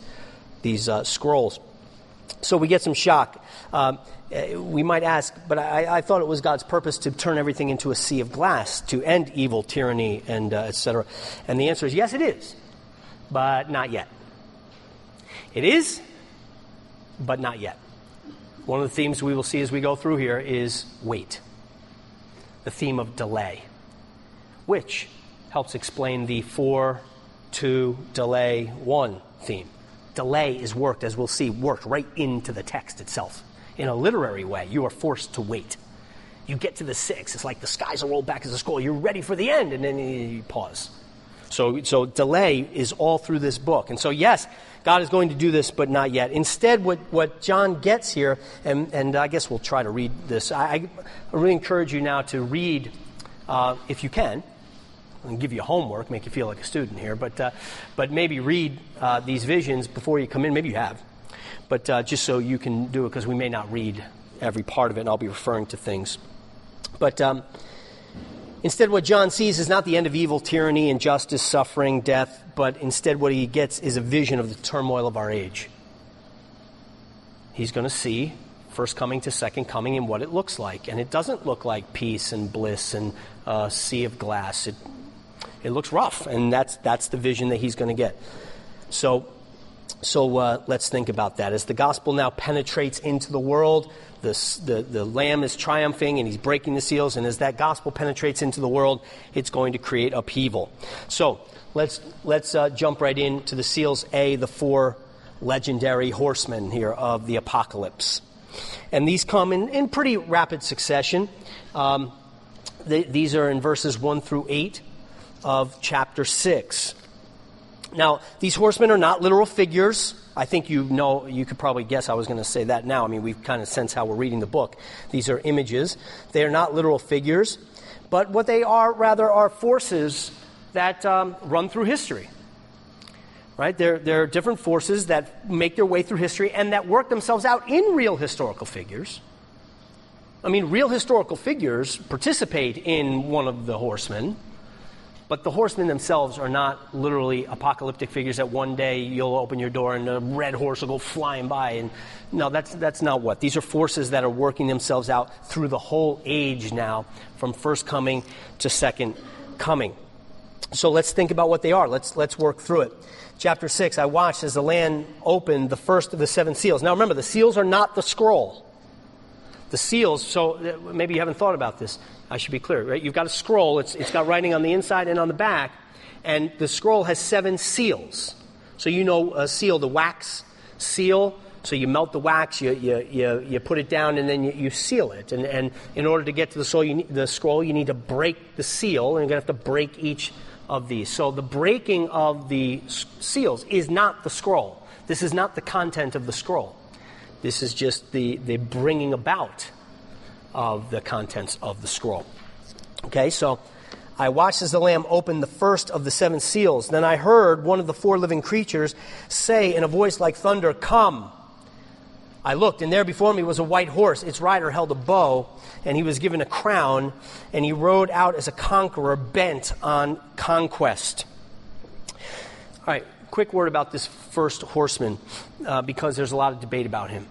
these uh, scrolls. So we get some shock. Um, uh, we might ask, but I, I, thought it was God's purpose to turn everything into a sea of glass, to end evil, tyranny, and uh, etc. And the answer is yes, it is, but not yet. It is, but not yet. One of the themes we will see as we go through here is wait, the theme of delay, which helps explain the four, two, delay, one theme. Delay is worked, as we'll see, worked right into the text itself in a literary way, you are forced to wait. You get to the six, it's like the skies are rolled back as a scroll. You're ready for the end, and then you pause. So, so delay is all through this book. And so, yes, God is going to do this, but not yet. Instead, what, what John gets here, and, and I guess we'll try to read this, I, I really encourage you now to read, uh, if you can, and give you homework, make you feel like a student here, but, uh, but maybe read uh, these visions before you come in. Maybe you have but uh, just so you can do it, because we may not read every part of it, and I'll be referring to things. But um, instead, what John sees is not the end of evil, tyranny, injustice, suffering, death, but instead, what he gets is a vision of the turmoil of our age. He's going to see first coming to second coming and what it looks like. And it doesn't look like peace and bliss and a uh, sea of glass. It, it looks rough, and that's, that's the vision that he's going to get. So, so uh, let's think about that. As the gospel now penetrates into the world, the, the, the Lamb is triumphing and he's breaking the seals, and as that gospel penetrates into the world, it's going to create upheaval. So let's, let's uh, jump right into the seals A, the four legendary horsemen here of the apocalypse. And these come in, in pretty rapid succession. Um, these are in verses 1 through 8 of chapter 6. Now, these horsemen are not literal figures. I think you know, you could probably guess I was going to say that now. I mean, we kind of sense how we're reading the book. These are images. They are not literal figures, but what they are, rather, are forces that um, run through history. Right? They're, they're different forces that make their way through history and that work themselves out in real historical figures. I mean, real historical figures participate in one of the horsemen, but the horsemen themselves are not literally apocalyptic figures that one day you'll open your door and a red horse will go flying by. And no, that's, that's not what. These are forces that are working themselves out through the whole age now, from first coming to second coming. So let's think about what they are. Let's, let's work through it. Chapter 6 I watched as the Lamb opened the first of the seven seals. Now remember, the seals are not the scroll. The seals, so uh, maybe you haven't thought about this. I should be clear, right? You've got a scroll, it's, it's got writing on the inside and on the back, and the scroll has seven seals. So you know a seal, the wax seal. So you melt the wax, you, you, you, you put it down, and then you, you seal it. And, and in order to get to the, soul, you need, the scroll, you need to break the seal, and you're going to have to break each of these. So the breaking of the seals is not the scroll. This is not the content of the scroll. This is just the, the bringing about of the contents of the scroll. Okay, so I watched as the Lamb opened the first of the seven seals. Then I heard one of the four living creatures say in a voice like thunder, Come. I looked, and there before me was a white horse. Its rider held a bow, and he was given a crown, and he rode out as a conqueror bent on conquest. All right, quick word about this first horseman, uh, because there's a lot of debate about him.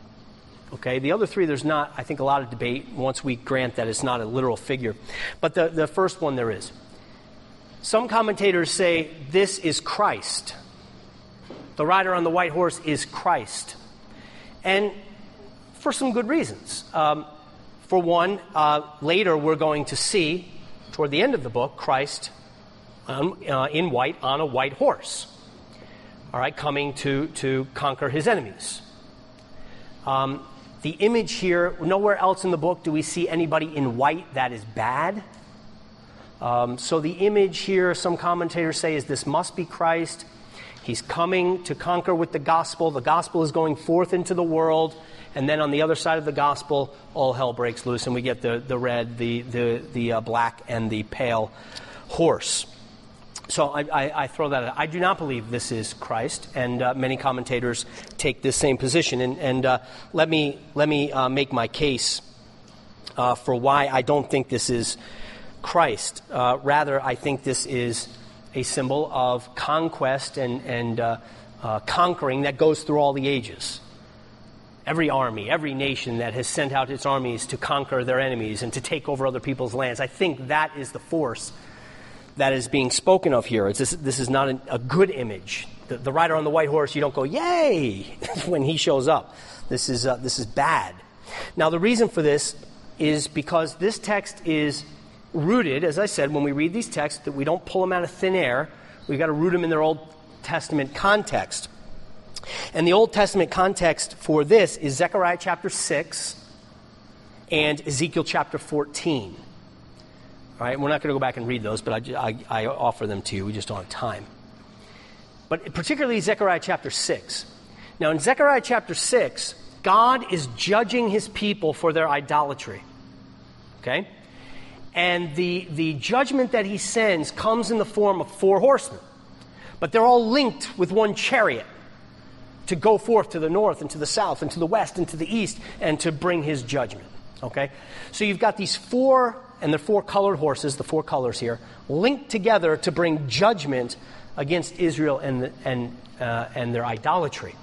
Okay, the other three, there's not, I think, a lot of debate once we grant that it's not a literal figure. But the, the first one there is. Some commentators say this is Christ. The rider on the white horse is Christ. And for some good reasons. Um, for one, uh, later we're going to see, toward the end of the book, Christ um, uh, in white on a white horse. All right, coming to, to conquer his enemies. Um, the image here, nowhere else in the book do we see anybody in white that is bad. Um, so the image here, some commentators say, is this must be Christ. He's coming to conquer with the gospel. The gospel is going forth into the world. And then on the other side of the gospel, all hell breaks loose, and we get the, the red, the, the, the uh, black, and the pale horse. So I, I, I, throw that out. I do not believe this is Christ, and uh, many commentators take this same position. And, and uh, let me, let me uh, make my case uh, for why I don't think this is Christ. Uh, rather, I think this is a symbol of conquest and, and uh, conquering that goes through all the ages. Every army, every nation that has sent out its armies to conquer their enemies and to take over other people's lands, I think that is the force that is being spoken of here. This, this, is not a, a good image. The, the, rider on the white horse, you don't go, yay, when he shows up. This is, uh, this is bad. Now, the reason for this is because this text is rooted, as I said, when we read these texts, that we don't pull them out of thin air. We've got to root them in their Old Testament context. And the Old Testament context for this is Zechariah chapter 6 and Ezekiel chapter 14. All right, we're not going to go back and read those, but I, I, I offer them to you. We just don't have time. But particularly Zechariah chapter 6. Now, in Zechariah chapter 6, God is judging his people for their idolatry. Okay? And the, the judgment that he sends comes in the form of four horsemen. But they're all linked with one chariot to go forth to the north and to the south and to the west and to the east and to bring his judgment. Okay? So you've got these four, and they're four colored horses, the four colors here, linked together to bring judgment against Israel and, and, uh, and their idolatry.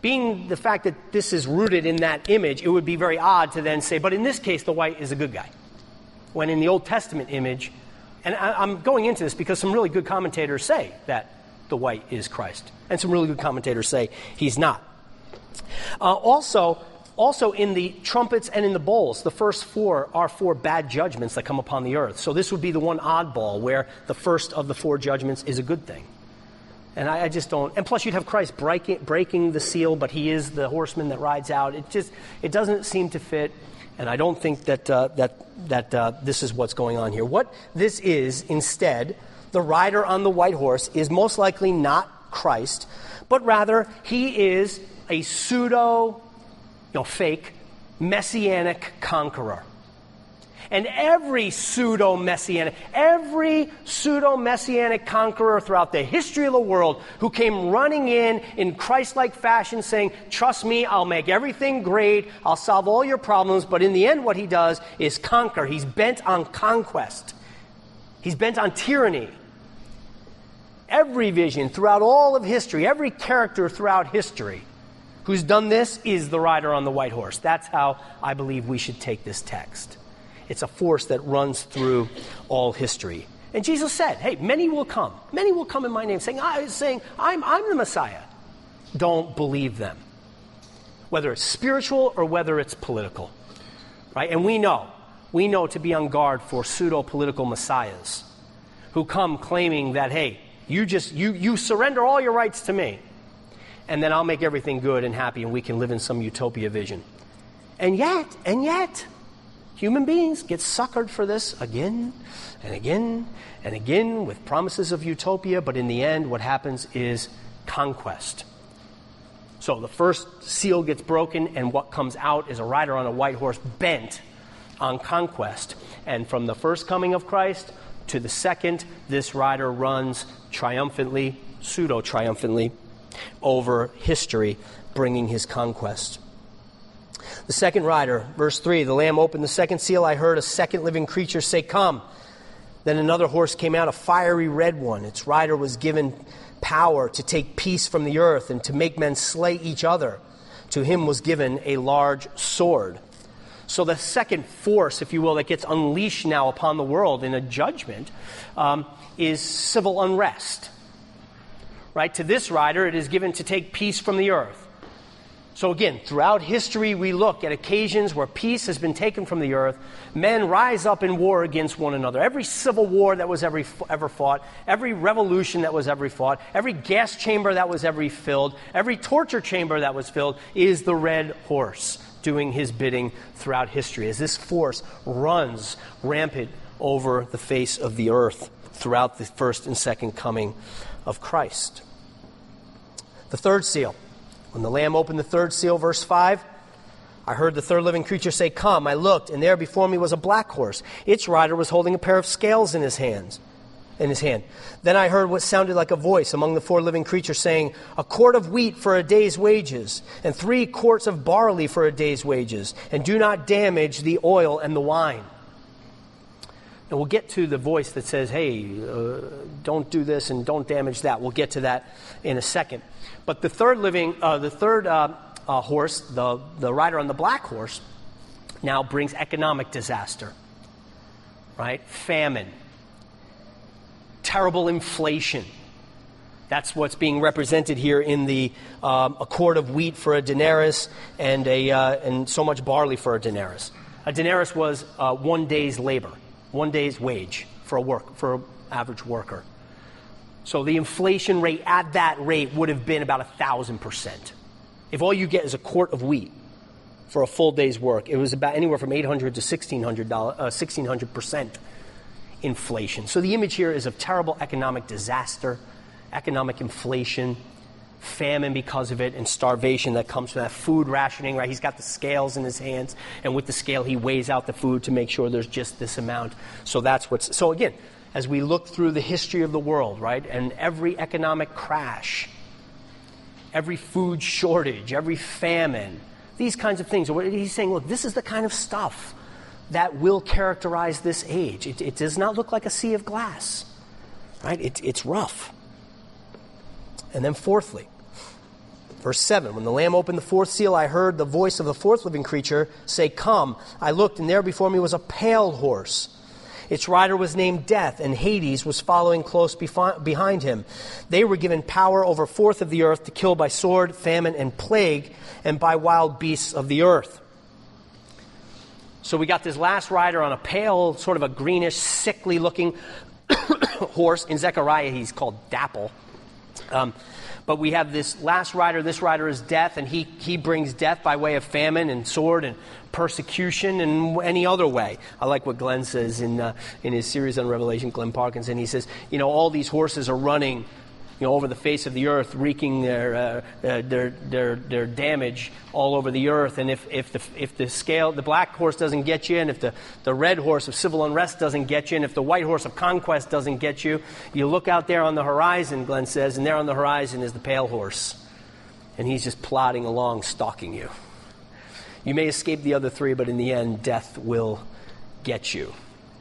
Being the fact that this is rooted in that image, it would be very odd to then say, but in this case, the white is a good guy when in the Old Testament image, and I, am going into this because some really good commentators say that the white is Christ, and some really good commentators say he's not. Uh, also, also in the trumpets and in the bowls, the first four are four bad judgments that come upon the earth. So this would be the one oddball where the first of the four judgments is a good thing. And I, I just don't. And plus, you'd have Christ breaking, breaking the seal, but he is the horseman that rides out. It just it doesn't seem to fit. And I don't think that, uh, that, that uh, this is what's going on here. What this is, instead, the rider on the white horse is most likely not Christ, but rather he is a pseudo, you know, fake, messianic conqueror. And every pseudo messianic, every pseudo messianic conqueror throughout the history of the world who came running in in Christ like fashion saying, Trust me, I'll make everything great, I'll solve all your problems. But in the end, what he does is conquer. He's bent on conquest, he's bent on tyranny. Every vision throughout all of history, every character throughout history who's done this is the rider on the white horse. That's how I believe we should take this text. It's a force that runs through all history. And Jesus said, Hey, many will come. Many will come in my name, saying, I, saying I'm, I'm the Messiah. Don't believe them. Whether it's spiritual or whether it's political. Right? And we know, we know to be on guard for pseudo political messiahs who come claiming that, hey, you just you you surrender all your rights to me and then I'll make everything good and happy and we can live in some utopia vision. And yet, and yet, human beings get suckered for this again and again and again with promises of utopia, but in the end, what happens is conquest. So the first seal gets broken, and what comes out is a rider on a white horse bent on conquest. And from the first coming of Christ to the second, this rider runs triumphantly, pseudo triumphantly, over history, bringing his conquest. The second rider, verse 3 The Lamb opened the second seal. I heard a second living creature say, Come. Then another horse came out, a fiery red one. Its rider was given power to take peace from the earth and to make men slay each other. To him was given a large sword. So, the second force, if you will, that gets unleashed now upon the world in a judgment um, is civil unrest right? To this rider, it is given to take peace from the earth. So again, throughout history, we look at occasions where peace has been taken from the earth. Men rise up in war against one another. Every civil war that was ever, ever fought, every revolution that was ever fought, every gas chamber that was ever filled, every torture chamber that was filled is the red horse doing his bidding throughout history as this force runs rampant over the face of the earth throughout the first and second coming of Christ. The third seal. When the Lamb opened the third seal, verse 5, I heard the third living creature say, Come. I looked, and there before me was a black horse. Its rider was holding a pair of scales in his hands. In his hand. Then I heard what sounded like a voice among the four living creatures saying, A quart of wheat for a day's wages, and three quarts of barley for a day's wages, and do not damage the oil and the wine. And we'll get to the voice that says, hey, uh, don't do this and don't damage that. We'll get to that in a second. But the third living, uh, the third uh, uh, horse, the, the rider on the black horse, now brings economic disaster, right? Famine, terrible inflation. That's what's being represented here in the um, a quart of wheat for a denarius and, a, uh, and so much barley for a denarius. A denarius was uh, one day's labor one day's wage for a work for an average worker. So the inflation rate at that rate would have been about a thousand percent. If all you get is a quart of wheat for a full day's work, it was about anywhere from 800 to 1600 uh, 1600 percent inflation. So the image here is of terrible economic disaster, economic inflation, famine because of it and starvation that comes from that food rationing, right? He's got the scales in his hands, and with the scale, he weighs out the food to make sure there's just this amount. So that's what's. So again, as we look through the history of the world, right, and every economic crash, every food shortage, every famine, these kinds of things, he's saying, look, this is the kind of stuff that will characterize this age. It, it does not look like a sea of glass, right? It, it's rough. And then, fourthly, verse 7 When the Lamb opened the fourth seal, I heard the voice of the fourth living creature say, Come. I looked, and there before me was a pale horse. Its rider was named Death, and Hades was following close behind him. They were given power over fourth of the earth to kill by sword, famine, and plague, and by wild beasts of the earth. So we got this last rider on a pale, sort of a greenish, sickly looking horse. In Zechariah, he's called Dapple. Um, but we have this last rider. This rider is death, and he, he brings death by way of famine and sword and persecution and any other way. I like what Glenn says in, uh, in his series on Revelation, Glenn Parkinson. He says, you know, all these horses are running you know, over the face of the earth, wreaking their, uh, uh, their, their, their damage all over the earth. And if, if, the, if the scale, the black horse doesn't get you, and if the, the red horse of civil unrest doesn't get you, and if the white horse of conquest doesn't get you, you look out there on the horizon, Glenn says, and there on the horizon is the pale horse. And he's just plodding along, stalking you. You may escape the other three, but in the end, death will get you.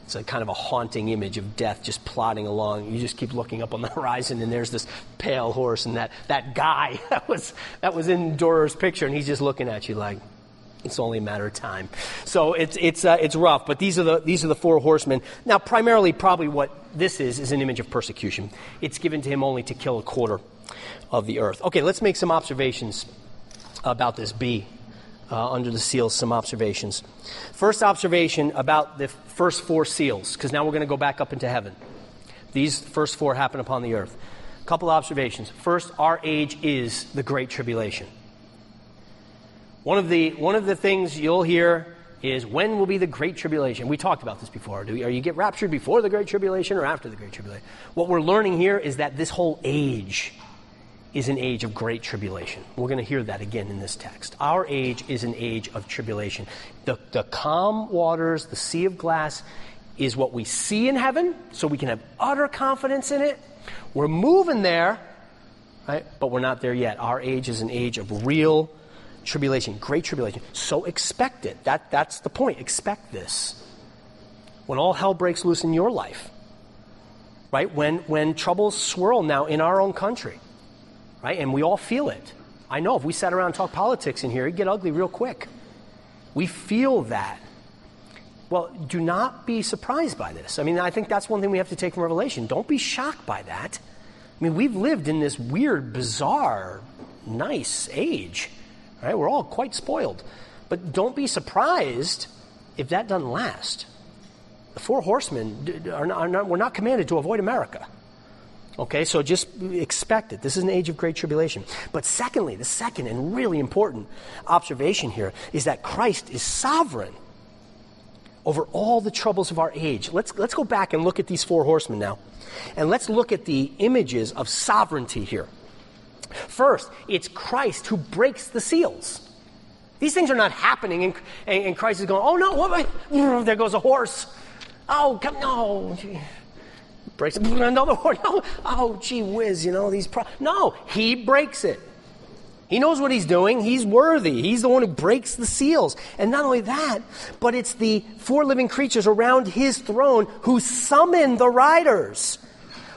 It's a kind of a haunting image of death just plodding along. You just keep looking up on the horizon, and there's this pale horse, and that, that guy that was, that was in Dürer's picture, and he's just looking at you like, it's only a matter of time. So it's, it's, uh, it's rough, but these are, the, these are the four horsemen. Now, primarily, probably what this is, is an image of persecution. It's given to him only to kill a quarter of the earth. Okay, let's make some observations about this bee uh, under the seals some observations. First observation about the first four seals, because now we're going to go back up into heaven. These first four happen upon the earth. A couple observations. First, our age is the Great Tribulation. One of the, one of the things you'll hear is when will be the Great Tribulation? We talked about this before. Do are you get raptured before the Great Tribulation or after the Great Tribulation? What we're learning here is that this whole age is an age of great tribulation. We're going to hear that again in this text. Our age is an age of tribulation. The, the calm waters, the sea of glass, is what we see in heaven, so we can have utter confidence in it. We're moving there, right? But we're not there yet. Our age is an age of real tribulation, great tribulation. So expect it. That, that's the point. Expect this. When all hell breaks loose in your life, right? When, when troubles swirl now in our own country right? And we all feel it. I know if we sat around and talked politics in here, it'd get ugly real quick. We feel that. Well, do not be surprised by this. I mean, I think that's one thing we have to take from Revelation. Don't be shocked by that. I mean, we've lived in this weird, bizarre, nice age, right? We're all quite spoiled. But don't be surprised if that doesn't last. The four horsemen are not, are not, we're not commanded to avoid America. Okay, so just expect it. This is an age of great tribulation. But secondly, the second and really important observation here is that Christ is sovereign over all the troubles of our age. Let's, let's go back and look at these four horsemen now. And let's look at the images of sovereignty here. First, it's Christ who breaks the seals. These things are not happening, and, and Christ is going, oh no, what, there goes a horse. Oh, come, no breaks it. Another. No. Oh, gee whiz, you know, these. Pro- no, he breaks it. He knows what he's doing. He's worthy. He's the one who breaks the seals. And not only that, but it's the four living creatures around his throne who summon the riders.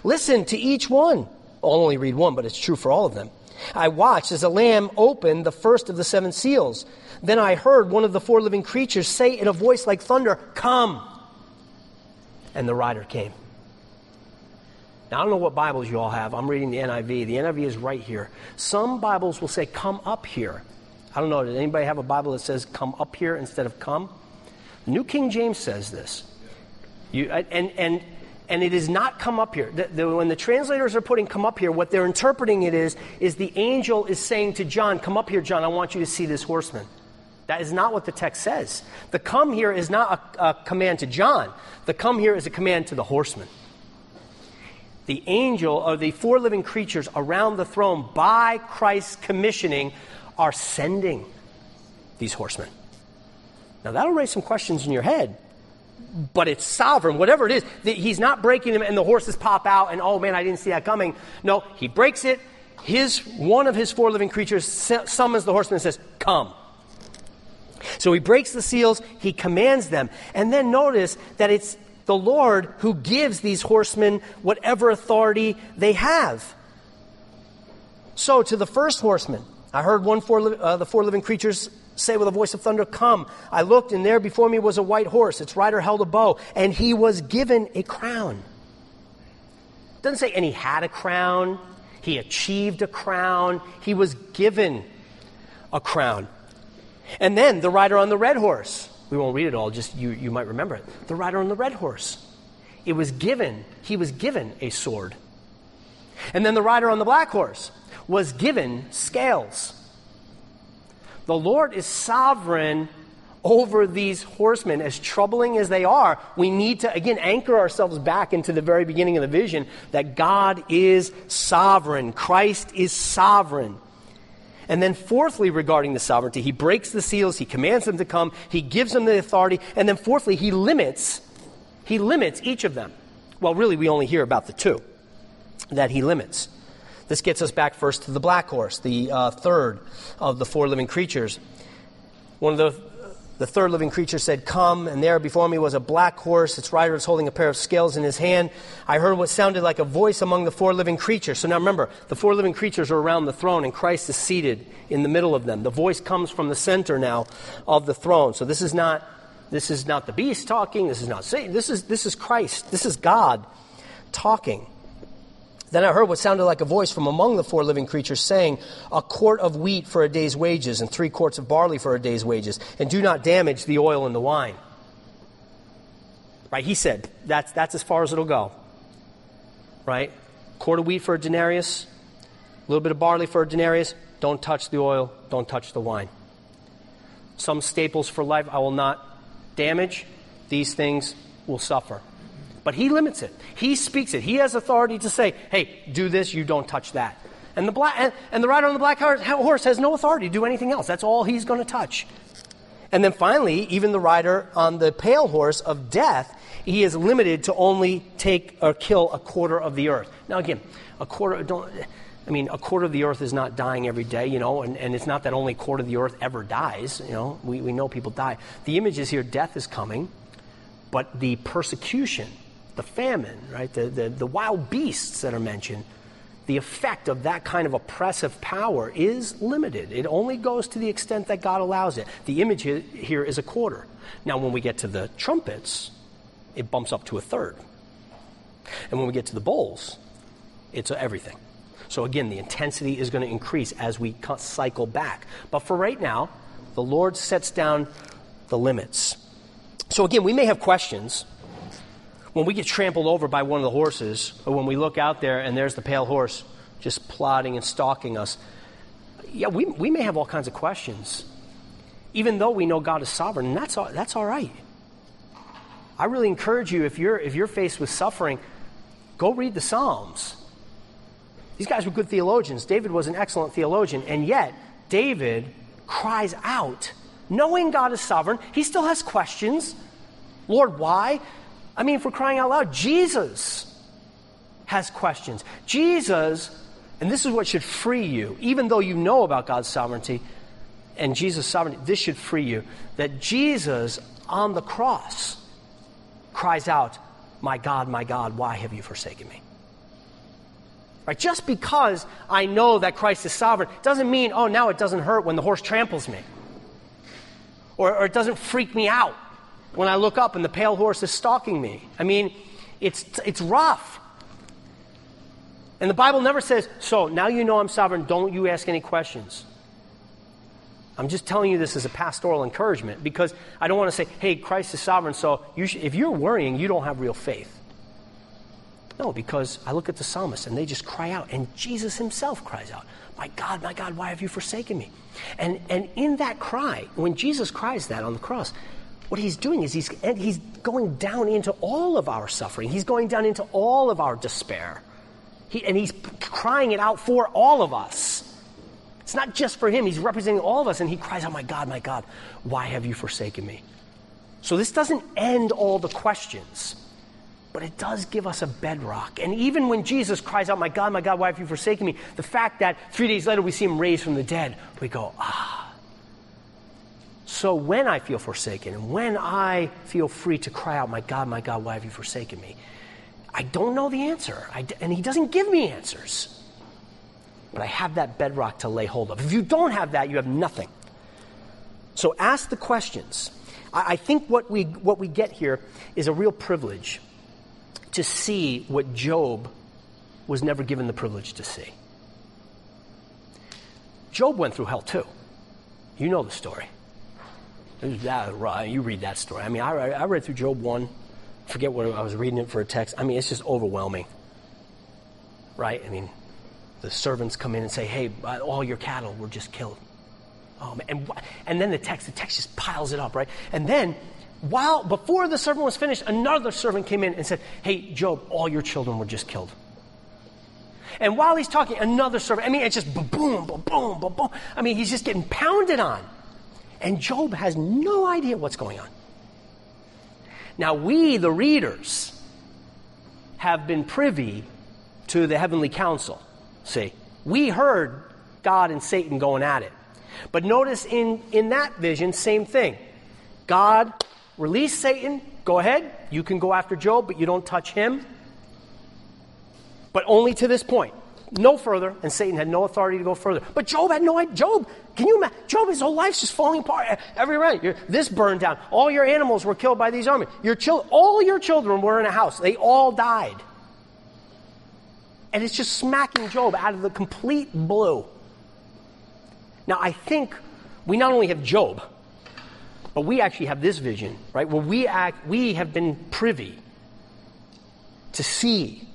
Listen to each one. I'll only read one, but it's true for all of them. I watched as a lamb opened the first of the seven seals. Then I heard one of the four living creatures say in a voice like thunder, Come! And the rider came. Now, I don't know what Bibles you all have. I'm reading the NIV. The NIV is right here. Some Bibles will say, come up here. I don't know. Does anybody have a Bible that says, come up here instead of come? The New King James says this. You, and, and, and it is not come up here. The, the, when the translators are putting come up here, what they're interpreting it is, is the angel is saying to John, come up here, John, I want you to see this horseman. That is not what the text says. The come here is not a, a command to John. The come here is a command to the horseman the angel or the four living creatures around the throne by Christ's commissioning are sending these horsemen. Now that'll raise some questions in your head, but it's sovereign, whatever it is. He's not breaking them and the horses pop out and, oh man, I didn't see that coming. No, he breaks it. His, one of his four living creatures summons the horseman and says, come. So he breaks the seals, he commands them. And then notice that it's the Lord who gives these horsemen whatever authority they have. So, to the first horseman, I heard one four, uh, the four living creatures say with a voice of thunder, Come. I looked, and there before me was a white horse. Its rider held a bow, and he was given a crown. Doesn't say, and he had a crown, he achieved a crown, he was given a crown. And then the rider on the red horse we won't read it all, just you, you might remember it. The rider on the red horse. It was given, he was given a sword. And then the rider on the black horse was given scales. The Lord is sovereign over these horsemen, as troubling as they are, we need to, again, anchor ourselves back into the very beginning of the vision that God is sovereign. Christ is sovereign. And then, fourthly, regarding the sovereignty, he breaks the seals, he commands them to come, he gives them the authority, and then, fourthly, he limits, he limits each of them. Well, really, we only hear about the two that he limits. This gets us back first to the black horse, the uh, third of the four living creatures. One of the the third living creature said, Come, and there before me was a black horse. Its rider was holding a pair of scales in his hand. I heard what sounded like a voice among the four living creatures. So now remember, the four living creatures are around the throne, and Christ is seated in the middle of them. The voice comes from the center now of the throne. So this is not, this is not the beast talking. This is not Satan. This is, this is Christ. This is God talking. Then I heard what sounded like a voice from among the four living creatures saying, A quart of wheat for a day's wages, and three quarts of barley for a day's wages, and do not damage the oil and the wine. Right? He said, That's, that's as far as it'll go. Right? Quart of wheat for a denarius, a little bit of barley for a denarius. Don't touch the oil, don't touch the wine. Some staples for life I will not damage. These things will suffer. But he limits it. He speaks it. He has authority to say, hey, do this, you don't touch that. And the, black, and, the rider on the black horse has no authority to do anything else. That's all he's going to touch. And then finally, even the rider on the pale horse of death, he is limited to only take or kill a quarter of the earth. Now, again, a quarter, don't, I mean, a quarter of the earth is not dying every day, you know, and, and it's not that only a quarter of the earth ever dies, you know. We, we know people die. The image is here death is coming, but the persecution the famine, right? The, the, the wild beasts that are mentioned, the effect of that kind of oppressive power is limited. It only goes to the extent that God allows it. The image here is a quarter. Now, when we get to the trumpets, it bumps up to a third. And when we get to the bowls, it's everything. So, again, the intensity is going to increase as we cycle back. But for right now, the Lord sets down the limits. So, again, we may have questions when we get trampled over by one of the horses, or when we look out there and there's the pale horse just plodding and stalking us, yeah, we, we may have all kinds of questions. Even though we know God is sovereign, and that's all, that's all right. I really encourage you, if you're, if you're faced with suffering, go read the Psalms. These guys were good theologians. David was an excellent theologian, and yet David cries out, knowing God is sovereign. He still has questions. Lord, why? I mean, for crying out loud, Jesus has questions. Jesus, and this is what should free you, even though you know about God's sovereignty and Jesus' sovereignty, this should free you. That Jesus on the cross cries out, My God, my God, why have you forsaken me? Right? Just because I know that Christ is sovereign doesn't mean, oh, now it doesn't hurt when the horse tramples me. Or, or it doesn't freak me out when I look up and the pale horse is stalking me. I mean, it's, it's rough. And the Bible never says, so now you know I'm sovereign, don't you ask any questions. I'm just telling you this as a pastoral encouragement because I don't want to say, hey, Christ is sovereign, so you if you're worrying, you don't have real faith. No, because I look at the psalmist and they just cry out, and Jesus himself cries out, My God, my God, why have you forsaken me? And, and in that cry, when Jesus cries that on the cross, what he's doing is he's, he's going down into all of our suffering. He's going down into all of our despair. He, and he's crying it out for all of us. It's not just for him, he's representing all of us. And he cries out, My God, my God, why have you forsaken me? So this doesn't end all the questions, but it does give us a bedrock. And even when Jesus cries out, My God, my God, why have you forsaken me? The fact that three days later we see him raised from the dead, we go, Ah so when I feel forsaken and when I feel free to cry out, My God, my God, why have you forsaken me? I don't know the answer. I, and He doesn't give me answers. But I have that bedrock to lay hold of. If you don't have that, you have nothing. So ask the questions. I, I think what we, what we get here is a real privilege to see what Job was never given the privilege to see. Job went through hell too. You know the story. You read that story. I mean, I, I read through Job 1. Forget what I was reading it for a text. I mean, it's just overwhelming. Right? I mean, the servants come in and say, hey, uh, all your cattle were just killed. Oh, man. And, and then the text, the text just piles it up, right? And then, while, before the servant was finished, another servant came in and said, Hey, Job, all your children were just killed. And while he's talking, another servant, I mean, it's just boom, boom, boom, boom. I mean, he's just getting pounded on. And Job has no idea what's going on. Now, we, the readers, have been privy to the heavenly council. See, we heard God and Satan going at it. But notice in, in that vision, same thing. God released Satan. Go ahead. You can go after Job, but you don't touch him. But only to this point. No further, and Satan had no authority to go further. But Job had no idea. Job, can you imagine? Job, his whole life's just falling apart eh, everywhere. You're, this burned down. All your animals were killed by these armies. Your chil- all your children were in a house. They all died. And it's just smacking Job out of the complete blue. Now, I think we not only have Job, but we actually have this vision, right? Where we act, we have been privy to see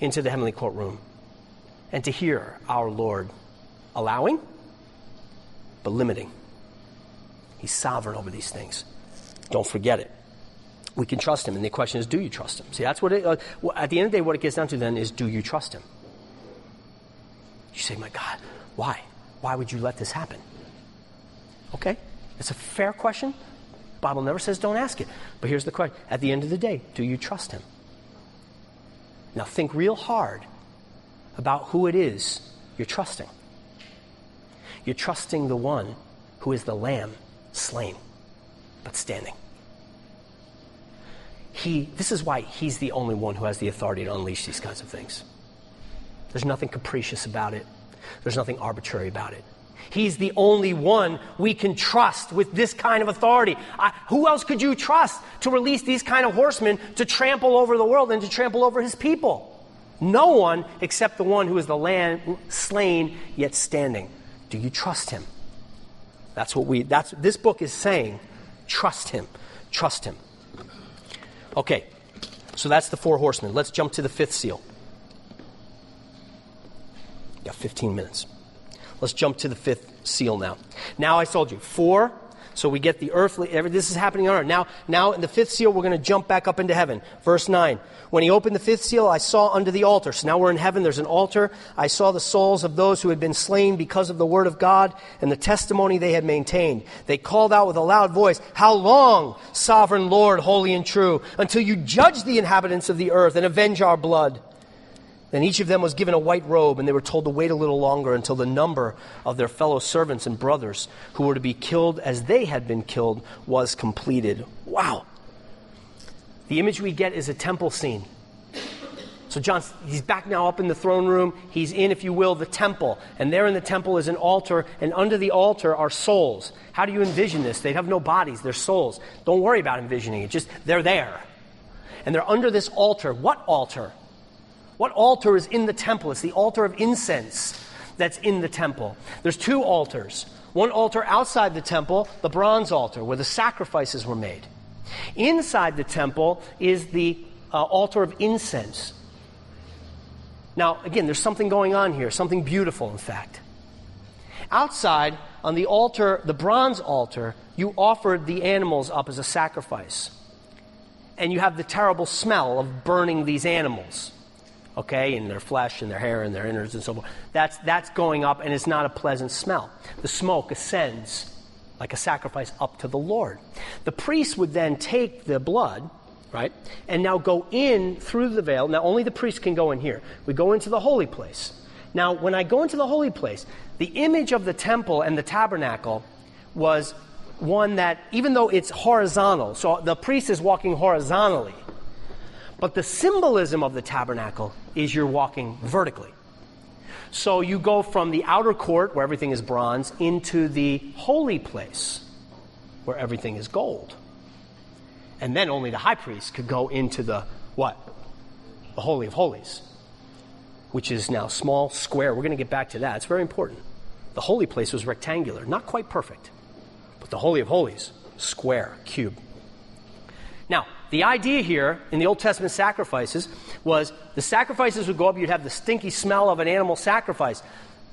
into the heavenly courtroom and to hear our Lord allowing, but limiting. He's sovereign over these things. Don't forget it. We can trust him, and the question is, do you trust him? See, that's what it, uh, at the end of the day, what it gets down to then is, do you trust him? You say, my God, why? Why would you let this happen? Okay, it's a fair question. Bible never says don't ask it. But here's the question. At the end of the day, do you trust him? Now think real hard about who it is you're trusting. You're trusting the one who is the lamb slain, but standing. He, this is why he's the only one who has the authority to unleash these kinds of things. There's nothing capricious about it. There's nothing arbitrary about it. He's the only one we can trust with this kind of authority. I, who else could you trust to release these kind of horsemen to trample over the world and to trample over his people? No one except the one who is the lamb slain yet standing. Do you trust him? That's what we that's this book is saying. Trust him. Trust him. Okay. So that's the four horsemen. Let's jump to the fifth seal. Got 15 minutes. Let's jump to the fifth seal now. Now I told you, four. So we get the earthly, every, this is happening on earth. Now, now in the fifth seal, we're going to jump back up into heaven. Verse 9. When he opened the fifth seal, I saw under the altar. So now we're in heaven, there's an altar. I saw the souls of those who had been slain because of the word of God and the testimony they had maintained. They called out with a loud voice, How long, sovereign Lord, holy and true, until you judge the inhabitants of the earth and avenge our blood? Then each of them was given a white robe, and they were told to wait a little longer until the number of their fellow servants and brothers who were to be killed as they had been killed was completed. Wow. The image we get is a temple scene. So John, he's back now up in the throne room. He's in, if you will, the temple. And there in the temple is an altar, and under the altar are souls. How do you envision this? They have no bodies, they're souls. Don't worry about envisioning it, just they're there. And they're under this altar. What altar? What altar is in the temple? It's the altar of incense that's in the temple. There's two altars. One altar outside the temple, the bronze altar, where the sacrifices were made. Inside the temple is the uh, altar of incense. Now, again, there's something going on here, something beautiful, in fact. Outside, on the altar, the bronze altar, you offered the animals up as a sacrifice. And you have the terrible smell of burning these animals okay, and their flesh and their hair and their innards and so forth. That's, that's going up, and it's not a pleasant smell. The smoke ascends like a sacrifice up to the Lord. The priest would then take the blood, right, and now go in through the veil. Now, only the priest can go in here. We go into the holy place. Now, when I go into the holy place, the image of the temple and the tabernacle was one that, even though it's horizontal, so the priest is walking horizontally, but the symbolism of the tabernacle is you're walking vertically. So you go from the outer court, where everything is bronze, into the holy place, where everything is gold. And then only the high priest could go into the what? The Holy of Holies, which is now small, square. We're going to get back to that. It's very important. The holy place was rectangular, not quite perfect, but the Holy of Holies, square, cube. Now, the idea here in the Old Testament sacrifices was the sacrifices would go up, you'd have the stinky smell of an animal sacrifice.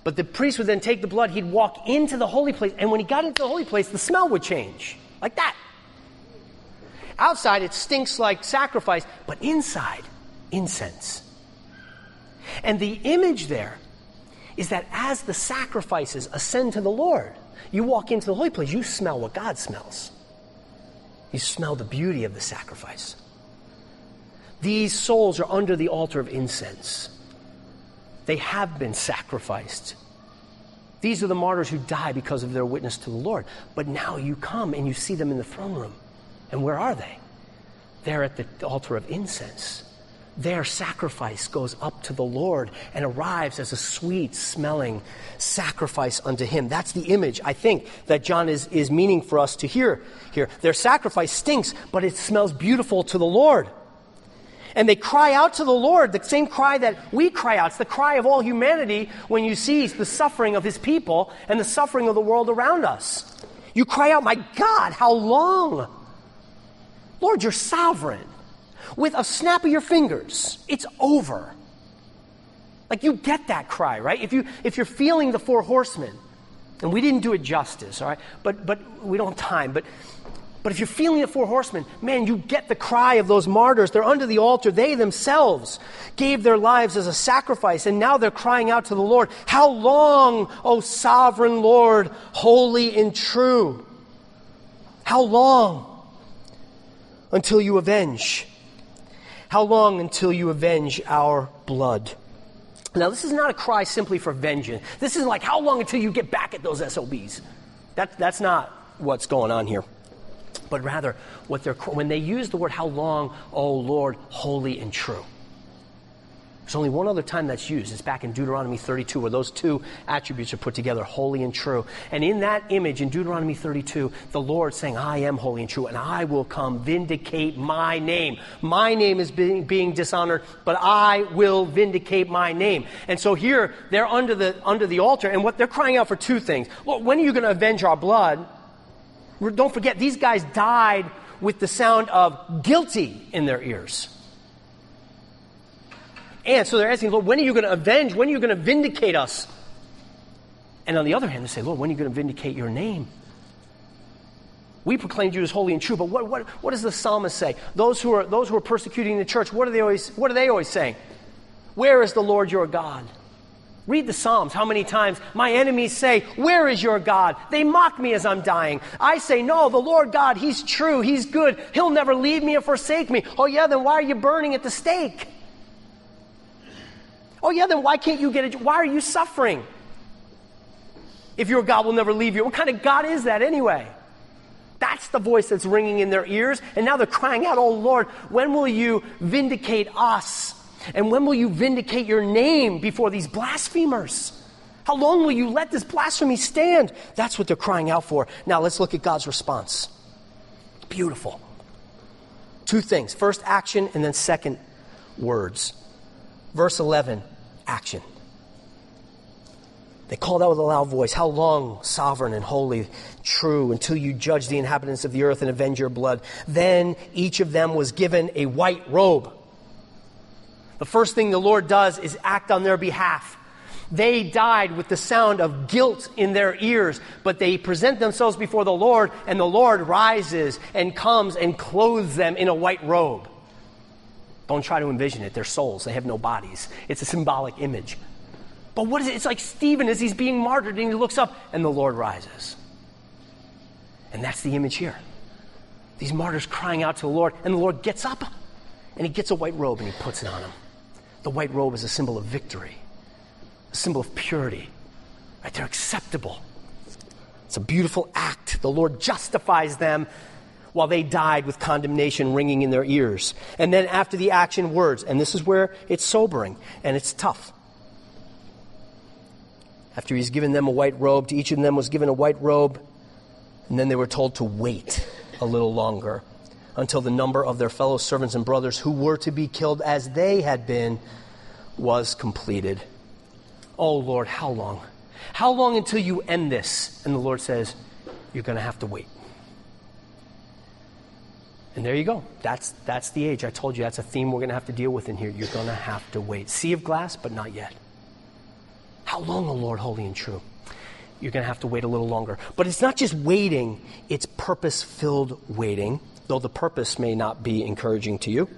But the priest would then take the blood, he'd walk into the holy place, and when he got into the holy place, the smell would change. Like that. Outside, it stinks like sacrifice, but inside, incense. And the image there is that as the sacrifices ascend to the Lord, you walk into the holy place, you smell what God smells. You smell the beauty of the sacrifice. These souls are under the altar of incense. They have been sacrificed. These are the martyrs who die because of their witness to the Lord. But now you come and you see them in the throne room. And where are they? They're at the altar of incense. Their sacrifice goes up to the Lord and arrives as a sweet smelling sacrifice unto Him. That's the image, I think, that John is, is meaning for us to hear here. Their sacrifice stinks, but it smells beautiful to the Lord. And they cry out to the Lord, the same cry that we cry out. It's the cry of all humanity when you see the suffering of His people and the suffering of the world around us. You cry out, My God, how long? Lord, you're sovereign. With a snap of your fingers, it's over. Like you get that cry, right? If you if you're feeling the four horsemen, and we didn't do it justice, all right? But but we don't have time, but but if you're feeling the four horsemen, man, you get the cry of those martyrs. They're under the altar. They themselves gave their lives as a sacrifice, and now they're crying out to the Lord, How long, O sovereign Lord, holy and true? How long until you avenge? How long until you avenge our blood? Now, this is not a cry simply for vengeance. This is like, how long until you get back at those SOBs? That, that's not what's going on here. But rather, what they're, when they use the word, how long, oh Lord, holy and true. There's only one other time that's used. It's back in Deuteronomy 32, where those two attributes are put together, holy and true. And in that image, in Deuteronomy 32, the Lord saying, I am holy and true, and I will come vindicate my name. My name is being, being dishonored, but I will vindicate my name. And so here, they're under the, under the altar, and what they're crying out for two things. Lord, when are you going to avenge our blood? Don't forget, these guys died with the sound of guilty in their ears. And so they're asking, Lord, when are you going to avenge? When are you going to vindicate us? And on the other hand, they say, Lord, when are you going to vindicate your name? We proclaimed you as holy and true, but what, what, what does the psalmist say? Those who, are, those who are persecuting the church, what are, they always, what are they always saying? Where is the Lord your God? Read the Psalms. How many times my enemies say, Where is your God? They mock me as I'm dying. I say, No, the Lord God, He's true. He's good. He'll never leave me or forsake me. Oh, yeah, then why are you burning at the stake? Oh, yeah, then why can't you get it? Why are you suffering? If your God will never leave you. What kind of God is that anyway? That's the voice that's ringing in their ears. And now they're crying out, Oh Lord, when will you vindicate us? And when will you vindicate your name before these blasphemers? How long will you let this blasphemy stand? That's what they're crying out for. Now let's look at God's response. Beautiful. Two things first, action, and then second, words. Verse 11 action. They called out with a loud voice, How long, sovereign and holy, true, until you judge the inhabitants of the earth and avenge your blood? Then each of them was given a white robe. The first thing the Lord does is act on their behalf. They died with the sound of guilt in their ears, but they present themselves before the Lord, and the Lord rises and comes and clothes them in a white robe. Don't try to envision it. They're souls, they have no bodies. It's a symbolic image. But what is it? It's like Stephen as he's being martyred and he looks up and the Lord rises. And that's the image here. These martyrs crying out to the Lord, and the Lord gets up and he gets a white robe and he puts it on him. The white robe is a symbol of victory, a symbol of purity. Right? They're acceptable. It's a beautiful act. The Lord justifies them while they died with condemnation ringing in their ears. And then after the action, words. And this is where it's sobering and it's tough. After he's given them a white robe, to each of them was given a white robe, and then they were told to wait a little longer until the number of their fellow servants and brothers who were to be killed as they had been was completed. Oh Lord, how long? How long until you end this? And the Lord says, You're going to have to wait. And there you go. That's, that's the age. I told you that's a theme we're going to have to deal with in here. You're going to have to wait. Sea of glass, but not yet. How long, O Lord, holy and true? You're going to have to wait a little longer. But it's not just waiting, it's purpose filled waiting, though the purpose may not be encouraging to you.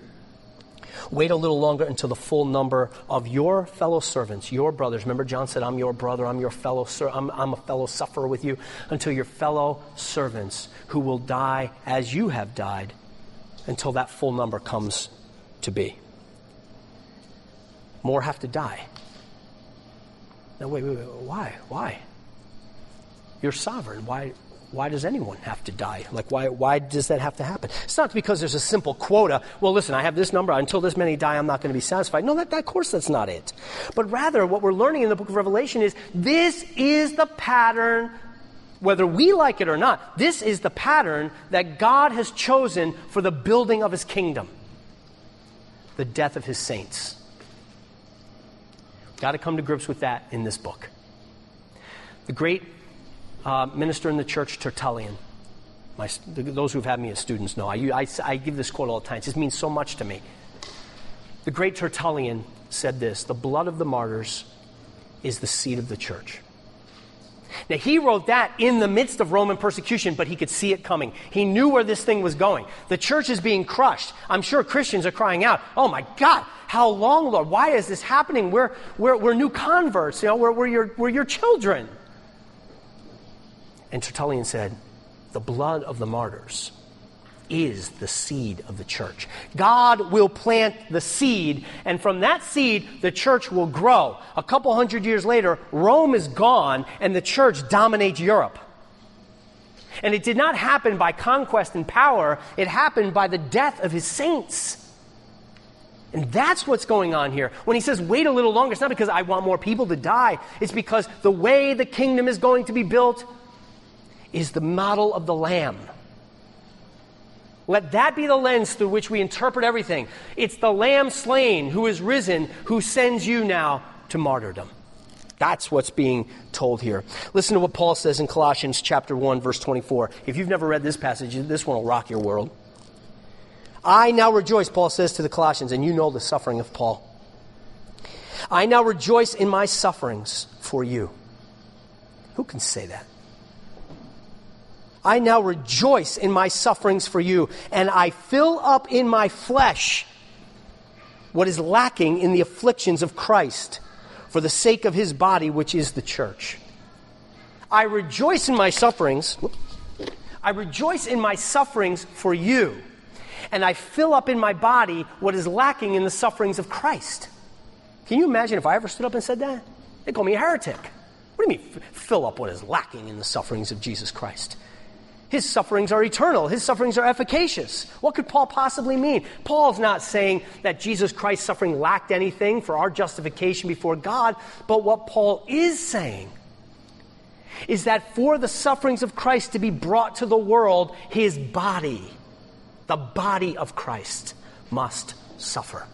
Wait a little longer until the full number of your fellow servants, your brothers. Remember, John said, I'm your brother, I'm your fellow, ser- I'm, I'm a fellow sufferer with you, until your fellow servants who will die as you have died, until that full number comes to be. More have to die. Now, wait, wait, wait, why? Why? You're sovereign. Why, why does anyone have to die? Like, why, why does that have to happen? It's not because there's a simple quota. Well, listen, I have this number. Until this many die, I'm not going to be satisfied. No, that, that, of course, that's not it. But rather, what we're learning in the book of Revelation is this is the pattern, whether we like it or not, this is the pattern that God has chosen for the building of his kingdom the death of his saints. Got to come to grips with that in this book. The great uh, minister in the church, Tertullian. My, those who've had me as students know. I, I, I give this quote all the time. It means so much to me. The great Tertullian said this The blood of the martyrs is the seed of the church. Now, he wrote that in the midst of Roman persecution, but he could see it coming. He knew where this thing was going. The church is being crushed. I'm sure Christians are crying out, Oh my God, how long, Lord? Why is this happening? We're, we're, we're new converts, you know, we're, we're, your, we're your children. And Tertullian said, The blood of the martyrs is the seed of the church. God will plant the seed, and from that seed, the church will grow. A couple hundred years later, Rome is gone, and the church dominates Europe. And it did not happen by conquest and power, it happened by the death of his saints. And that's what's going on here. When he says wait a little longer, it's not because I want more people to die. It's because the way the kingdom is going to be built is the model of the Lamb. Let that be the lens through which we interpret everything. It's the Lamb slain who is risen who sends you now to martyrdom. That's what's being told here. Listen to what Paul says in Colossians chapter 1 verse 24. If you've never read this passage, this one will rock your world. I now rejoice, Paul says to the Colossians, and you know the suffering of Paul. I now rejoice in my sufferings for you. Who can say that? I now rejoice in my sufferings for you, and I fill up in my flesh what is lacking in the afflictions of Christ for the sake of his body, which is the church. I rejoice in my sufferings. I rejoice in my sufferings for you, and I fill up in my body what is lacking in the sufferings of Christ. Can you imagine if I ever stood up and said that? They'd call me a heretic. What do you mean, fill up what is lacking in the sufferings of Jesus Christ? His sufferings are eternal. His sufferings are efficacious. What could Paul possibly mean? Paul's not saying that Jesus Christ's suffering lacked anything for our justification before God, but what Paul is saying is that for the sufferings of Christ to be brought to the world, his body, the body of Christ, must suffer.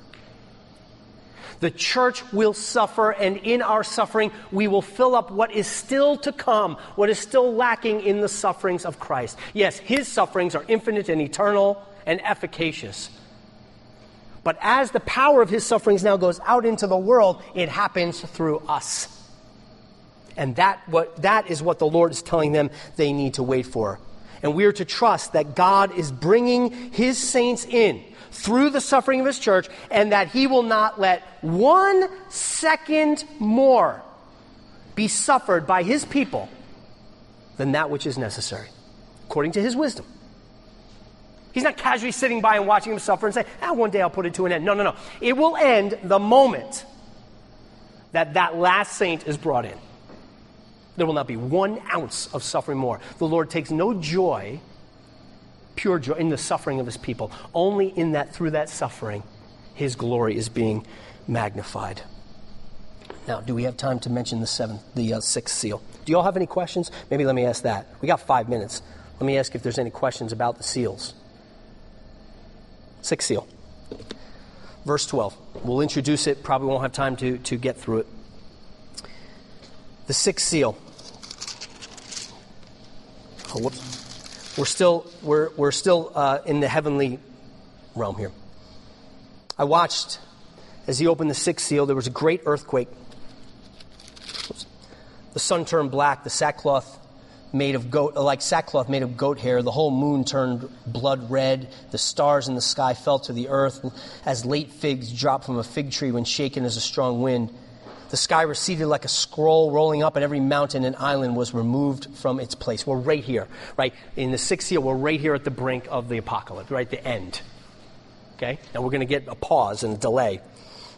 The church will suffer, and in our suffering, we will fill up what is still to come, what is still lacking in the sufferings of Christ. Yes, his sufferings are infinite and eternal and efficacious. But as the power of his sufferings now goes out into the world, it happens through us. And that, what, that is what the Lord is telling them they need to wait for. And we are to trust that God is bringing his saints in through the suffering of his church, and that he will not let one second more be suffered by his people than that which is necessary, according to his wisdom. He's not casually sitting by and watching him suffer and saying, ah, one day I'll put it to an end. No, no, no. It will end the moment that that last saint is brought in. There will not be one ounce of suffering more. The Lord takes no joy pure joy in the suffering of his people. Only in that, through that suffering, his glory is being magnified. Now, do we have time to mention the seventh, the uh, sixth seal? Do you all have any questions? Maybe let me ask that. We got five minutes. Let me ask if there's any questions about the seals. Sixth seal. Verse 12. We'll introduce it, probably won't have time to, to get through it. The sixth seal. Oh, whoops. We're still, we're, we're still uh, in the heavenly realm here. I watched as he opened the sixth seal, there was a great earthquake. The sun turned black, the sackcloth made of goat, like sackcloth made of goat hair. The whole moon turned blood red. The stars in the sky fell to the earth as late figs drop from a fig tree when shaken as a strong wind. The sky receded like a scroll rolling up, and every mountain and island was removed from its place. We're right here, right? In the sixth seal, we're right here at the brink of the apocalypse, right? The end. Okay? Now we're going to get a pause and a delay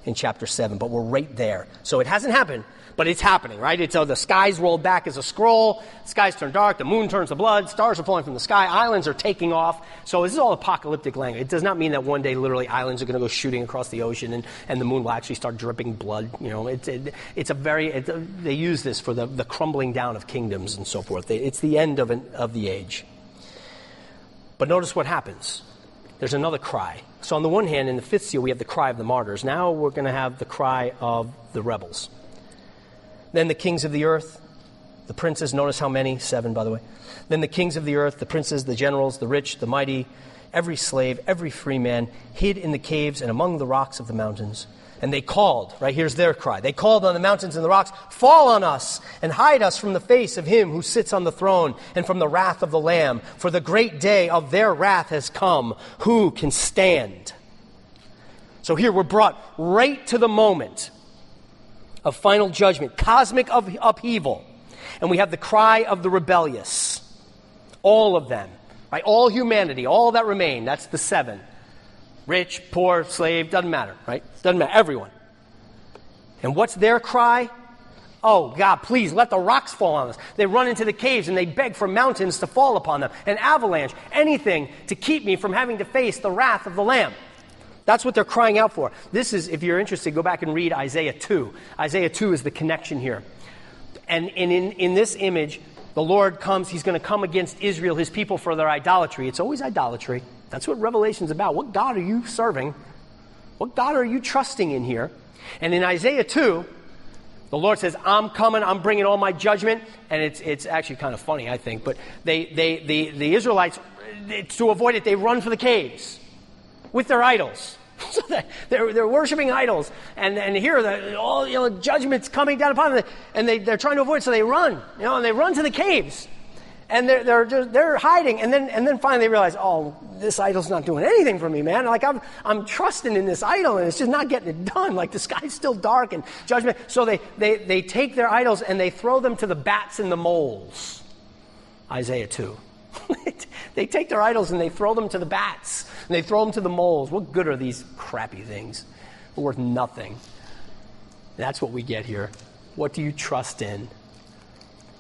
in chapter 7, but we're right there. So it hasn't happened, but it's happening, right? It's, so the skies rolled back as a scroll, skies turn dark, the moon turns to blood, stars are falling from the sky, islands are taking off. So this is all apocalyptic language. It does not mean that one day literally islands are going to go shooting across the ocean and, and the moon will actually start dripping blood. You know, it's, it, it's a very, it, they use this for the, the crumbling down of kingdoms and so forth. It's the end of, an, of the age. But notice what happens. There's another cry. So, on the one hand, in the fifth seal, we have the cry of the martyrs. Now we're going to have the cry of the rebels. Then the kings of the earth, the princes, notice how many? Seven, by the way. Then the kings of the earth, the princes, the generals, the rich, the mighty, every slave, every free man, hid in the caves and among the rocks of the mountains. And they called, right here's their cry. They called on the mountains and the rocks, Fall on us and hide us from the face of him who sits on the throne and from the wrath of the Lamb. For the great day of their wrath has come. Who can stand? So here we're brought right to the moment of final judgment, cosmic upheaval. And we have the cry of the rebellious. All of them, right? All humanity, all that remain. That's the seven. Rich, poor, slave, doesn't matter, right? Doesn't matter. Everyone. And what's their cry? Oh, God, please let the rocks fall on us. They run into the caves and they beg for mountains to fall upon them, an avalanche, anything to keep me from having to face the wrath of the Lamb. That's what they're crying out for. This is, if you're interested, go back and read Isaiah 2. Isaiah 2 is the connection here. And, in, in this image, the Lord comes, He's going to come against Israel, His people, for their idolatry. It's always idolatry. That's what Revelation's about. What God are you serving? What God are you trusting in here? And in Isaiah 2, the Lord says, I'm coming, I'm bringing all my judgment. And it's, it's actually kind of funny, I think. But they, they, the, the Israelites, to avoid it, they run for the caves with their idols. So they're, they're worshiping idols. And, and here, the, all you know, judgment's coming down upon them. And they, they're trying to avoid so they run. You know, and they run to the caves. And they're, they're, just, they're hiding. And then, and then finally they realize, oh, this idol's not doing anything for me, man. Like, I'm, I'm trusting in this idol, and it's just not getting it done. Like, the sky's still dark and judgment. So they, they, they take their idols and they throw them to the bats and the moles. Isaiah 2. They take their idols and they throw them to the bats and they throw them to the moles. What good are these crappy things? They're worth nothing. That's what we get here. What do you trust in?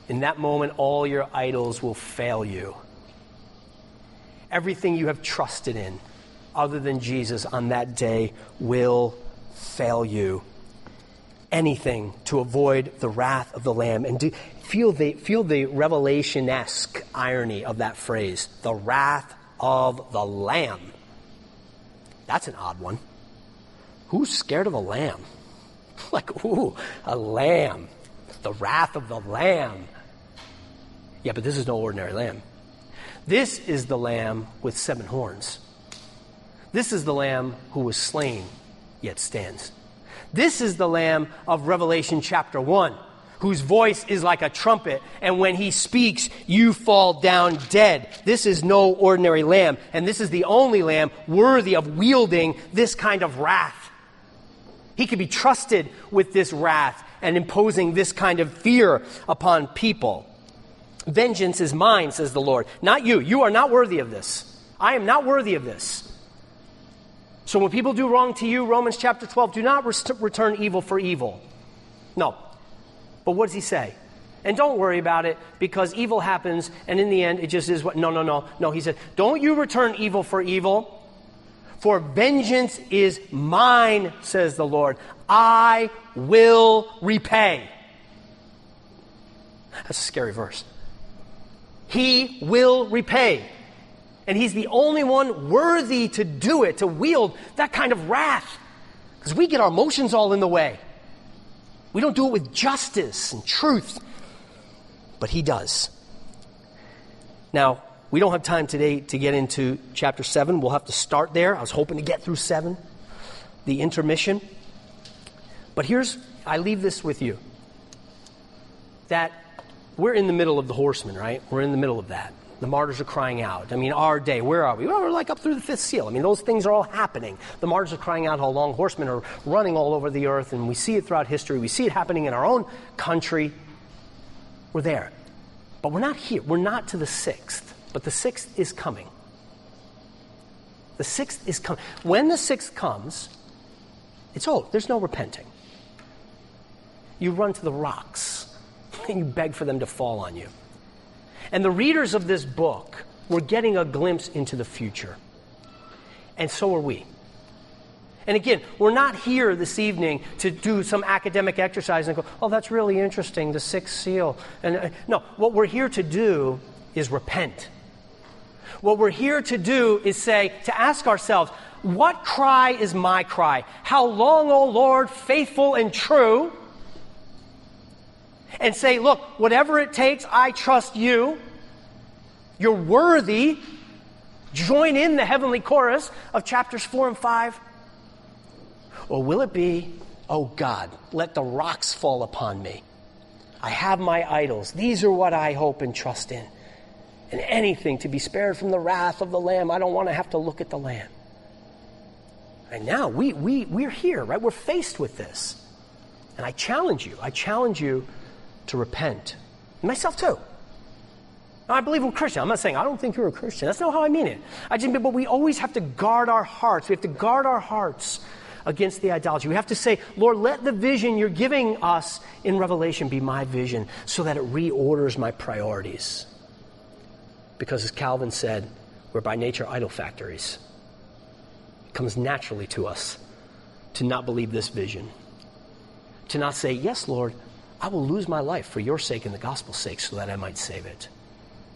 In that moment, all your idols will fail you. Everything you have trusted in, other than Jesus, on that day will fail you. Anything to avoid the wrath of the Lamb. And do, feel the, feel the revelation esque irony of that phrase the wrath of the Lamb. That's an odd one. Who's scared of a lamb? like, ooh, a lamb. The wrath of the lamb. Yeah, but this is no ordinary lamb. This is the lamb with seven horns. This is the lamb who was slain, yet stands. This is the lamb of Revelation chapter 1 whose voice is like a trumpet, and when he speaks, you fall down dead. This is no ordinary lamb, and this is the only lamb worthy of wielding this kind of wrath. He could be trusted with this wrath and imposing this kind of fear upon people. Vengeance is mine, says the Lord, not you. You are not worthy of this. I am not worthy of this. So when people do wrong to you, Romans chapter 12, do not return evil for evil. No, but what does he say? And don't worry about it because evil happens, and in the end, it just is what. No, no, no. No, he said, Don't you return evil for evil, for vengeance is mine, says the Lord. I will repay. That's a scary verse. He will repay. And he's the only one worthy to do it, to wield that kind of wrath. Because we get our emotions all in the way. We don't do it with justice and truth, but He does. Now, we don't have time today to get into chapter 7. We'll have to start there. I was hoping to get through 7, the intermission. But here's, I leave this with you. that we're in the middle of the horsemen, right? We're in the middle of that. The martyrs are crying out. I mean, our day, where are we? Well, we're like up through the fifth seal. I mean, those things are all happening. The martyrs are crying out how long horsemen are running all over the earth, and we see it throughout history. We see it happening in our own country. We're there. But we're not here. We're not to the sixth. But the sixth is coming. The sixth is coming. When the sixth comes, it's oh, there's no repenting. You run to the rocks and you beg for them to fall on you. And the readers of this book were getting a glimpse into the future. And so are we. And again, we're not here this evening to do some academic exercise and go, oh, that's really interesting, the sixth seal. And uh, no, what we're here to do is repent. What we're here to do is say, to ask ourselves, what cry is my cry? How long, O Lord, faithful and true? And say, Look, whatever it takes, I trust you. You're worthy. Join in the heavenly chorus of chapters 4 and 5. Or will it be, Oh God, let the rocks fall upon me? I have my idols. These are what I hope and trust in. And anything to be spared from the wrath of the Lamb. I don't want to have to look at the Lamb. And now we, we, we're here, right? We're faced with this. And I challenge you, I challenge you to repent. Myself too. I believe I'm Christian. I'm not saying I don't think you're a Christian. That's not how I mean it. I just mean, but we always have to guard our hearts. We have to guard our hearts against the idolatry. We have to say, Lord, let the vision you're giving us in Revelation be my vision so that it reorders my priorities. Because as Calvin said, we're by nature idol factories. It comes naturally to us to not believe this vision. To not say, Yes, Lord, I will lose my life for your sake and the gospel's sake so that I might save it.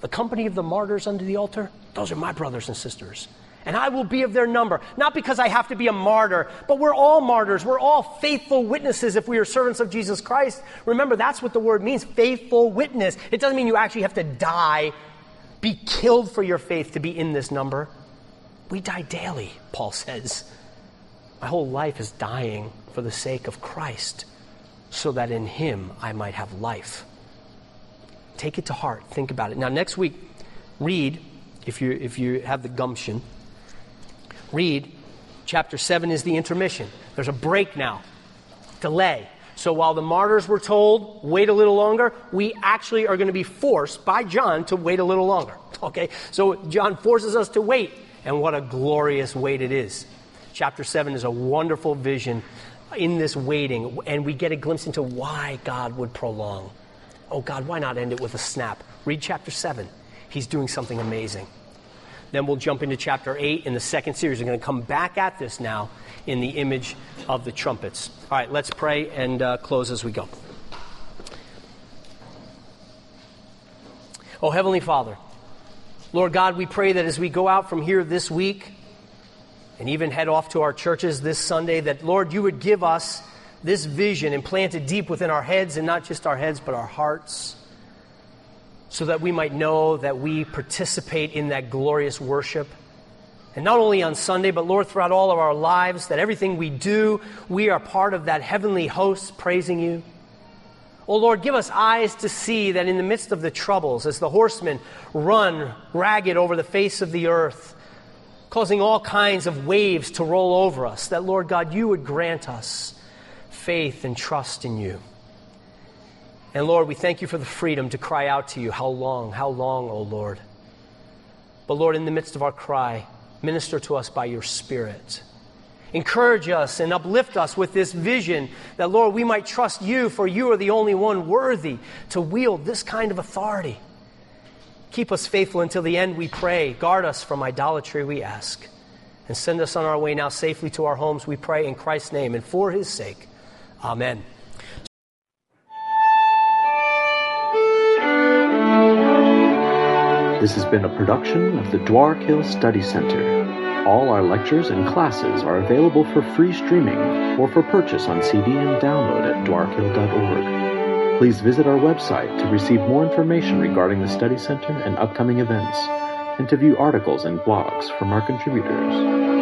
The company of the martyrs under the altar, those are my brothers and sisters. And I will be of their number, not because I have to be a martyr, but we're all martyrs. We're all faithful witnesses if we are servants of Jesus Christ. Remember, that's what the word means faithful witness. It doesn't mean you actually have to die, be killed for your faith to be in this number. We die daily, Paul says. My whole life is dying for the sake of Christ so that in him I might have life. Take it to heart. Think about it. Now, next week, read, if you, if you have the gumption, read chapter 7 is the intermission. There's a break now, delay. So while the martyrs were told, wait a little longer, we actually are going to be forced by John to wait a little longer. Okay? So John forces us to wait, and what a glorious wait it is. Chapter 7 is a wonderful vision in this waiting, and we get a glimpse into why God would prolong. Oh, God, why not end it with a snap? Read chapter 7. He's doing something amazing. Then we'll jump into chapter 8 in the second series. We're going to come back at this now in the image of the trumpets. All right, let's pray and uh, close as we go. Oh, Heavenly Father, Lord God, we pray that as we go out from here this week, and even head off to our churches this Sunday, that, Lord, you would give us this vision and plant it deep within our heads, and not just our heads, but our hearts, so that we might know that we participate in that glorious worship. And not only on Sunday, but Lord, throughout all of our lives, that everything we do, we are part of that heavenly host praising you. Oh Lord, give us eyes to see that in the midst of the troubles, as the horsemen run ragged over the face of the earth, causing all kinds of waves to roll over us, that, Lord God, you would grant us faith and trust in you. And Lord, we thank you for the freedom to cry out to you, How long, how long, O Lord? But Lord, in the midst of our cry, minister to us by your Spirit. Encourage us and uplift us with this vision that, Lord, we might trust you, for you are the only one worthy to wield this kind of authority. Keep us faithful until the end, we pray. Guard us from idolatry, we ask. And send us on our way now safely to our homes, we pray in Christ's name and for his sake. Amen. This has been a production of the Dwark Hill Study Center. All our lectures and classes are available for free streaming or for purchase on CD and download at dwarkhill.org. Please visit our website to receive more information regarding the Study Center and upcoming events, and to view articles and blogs from our contributors.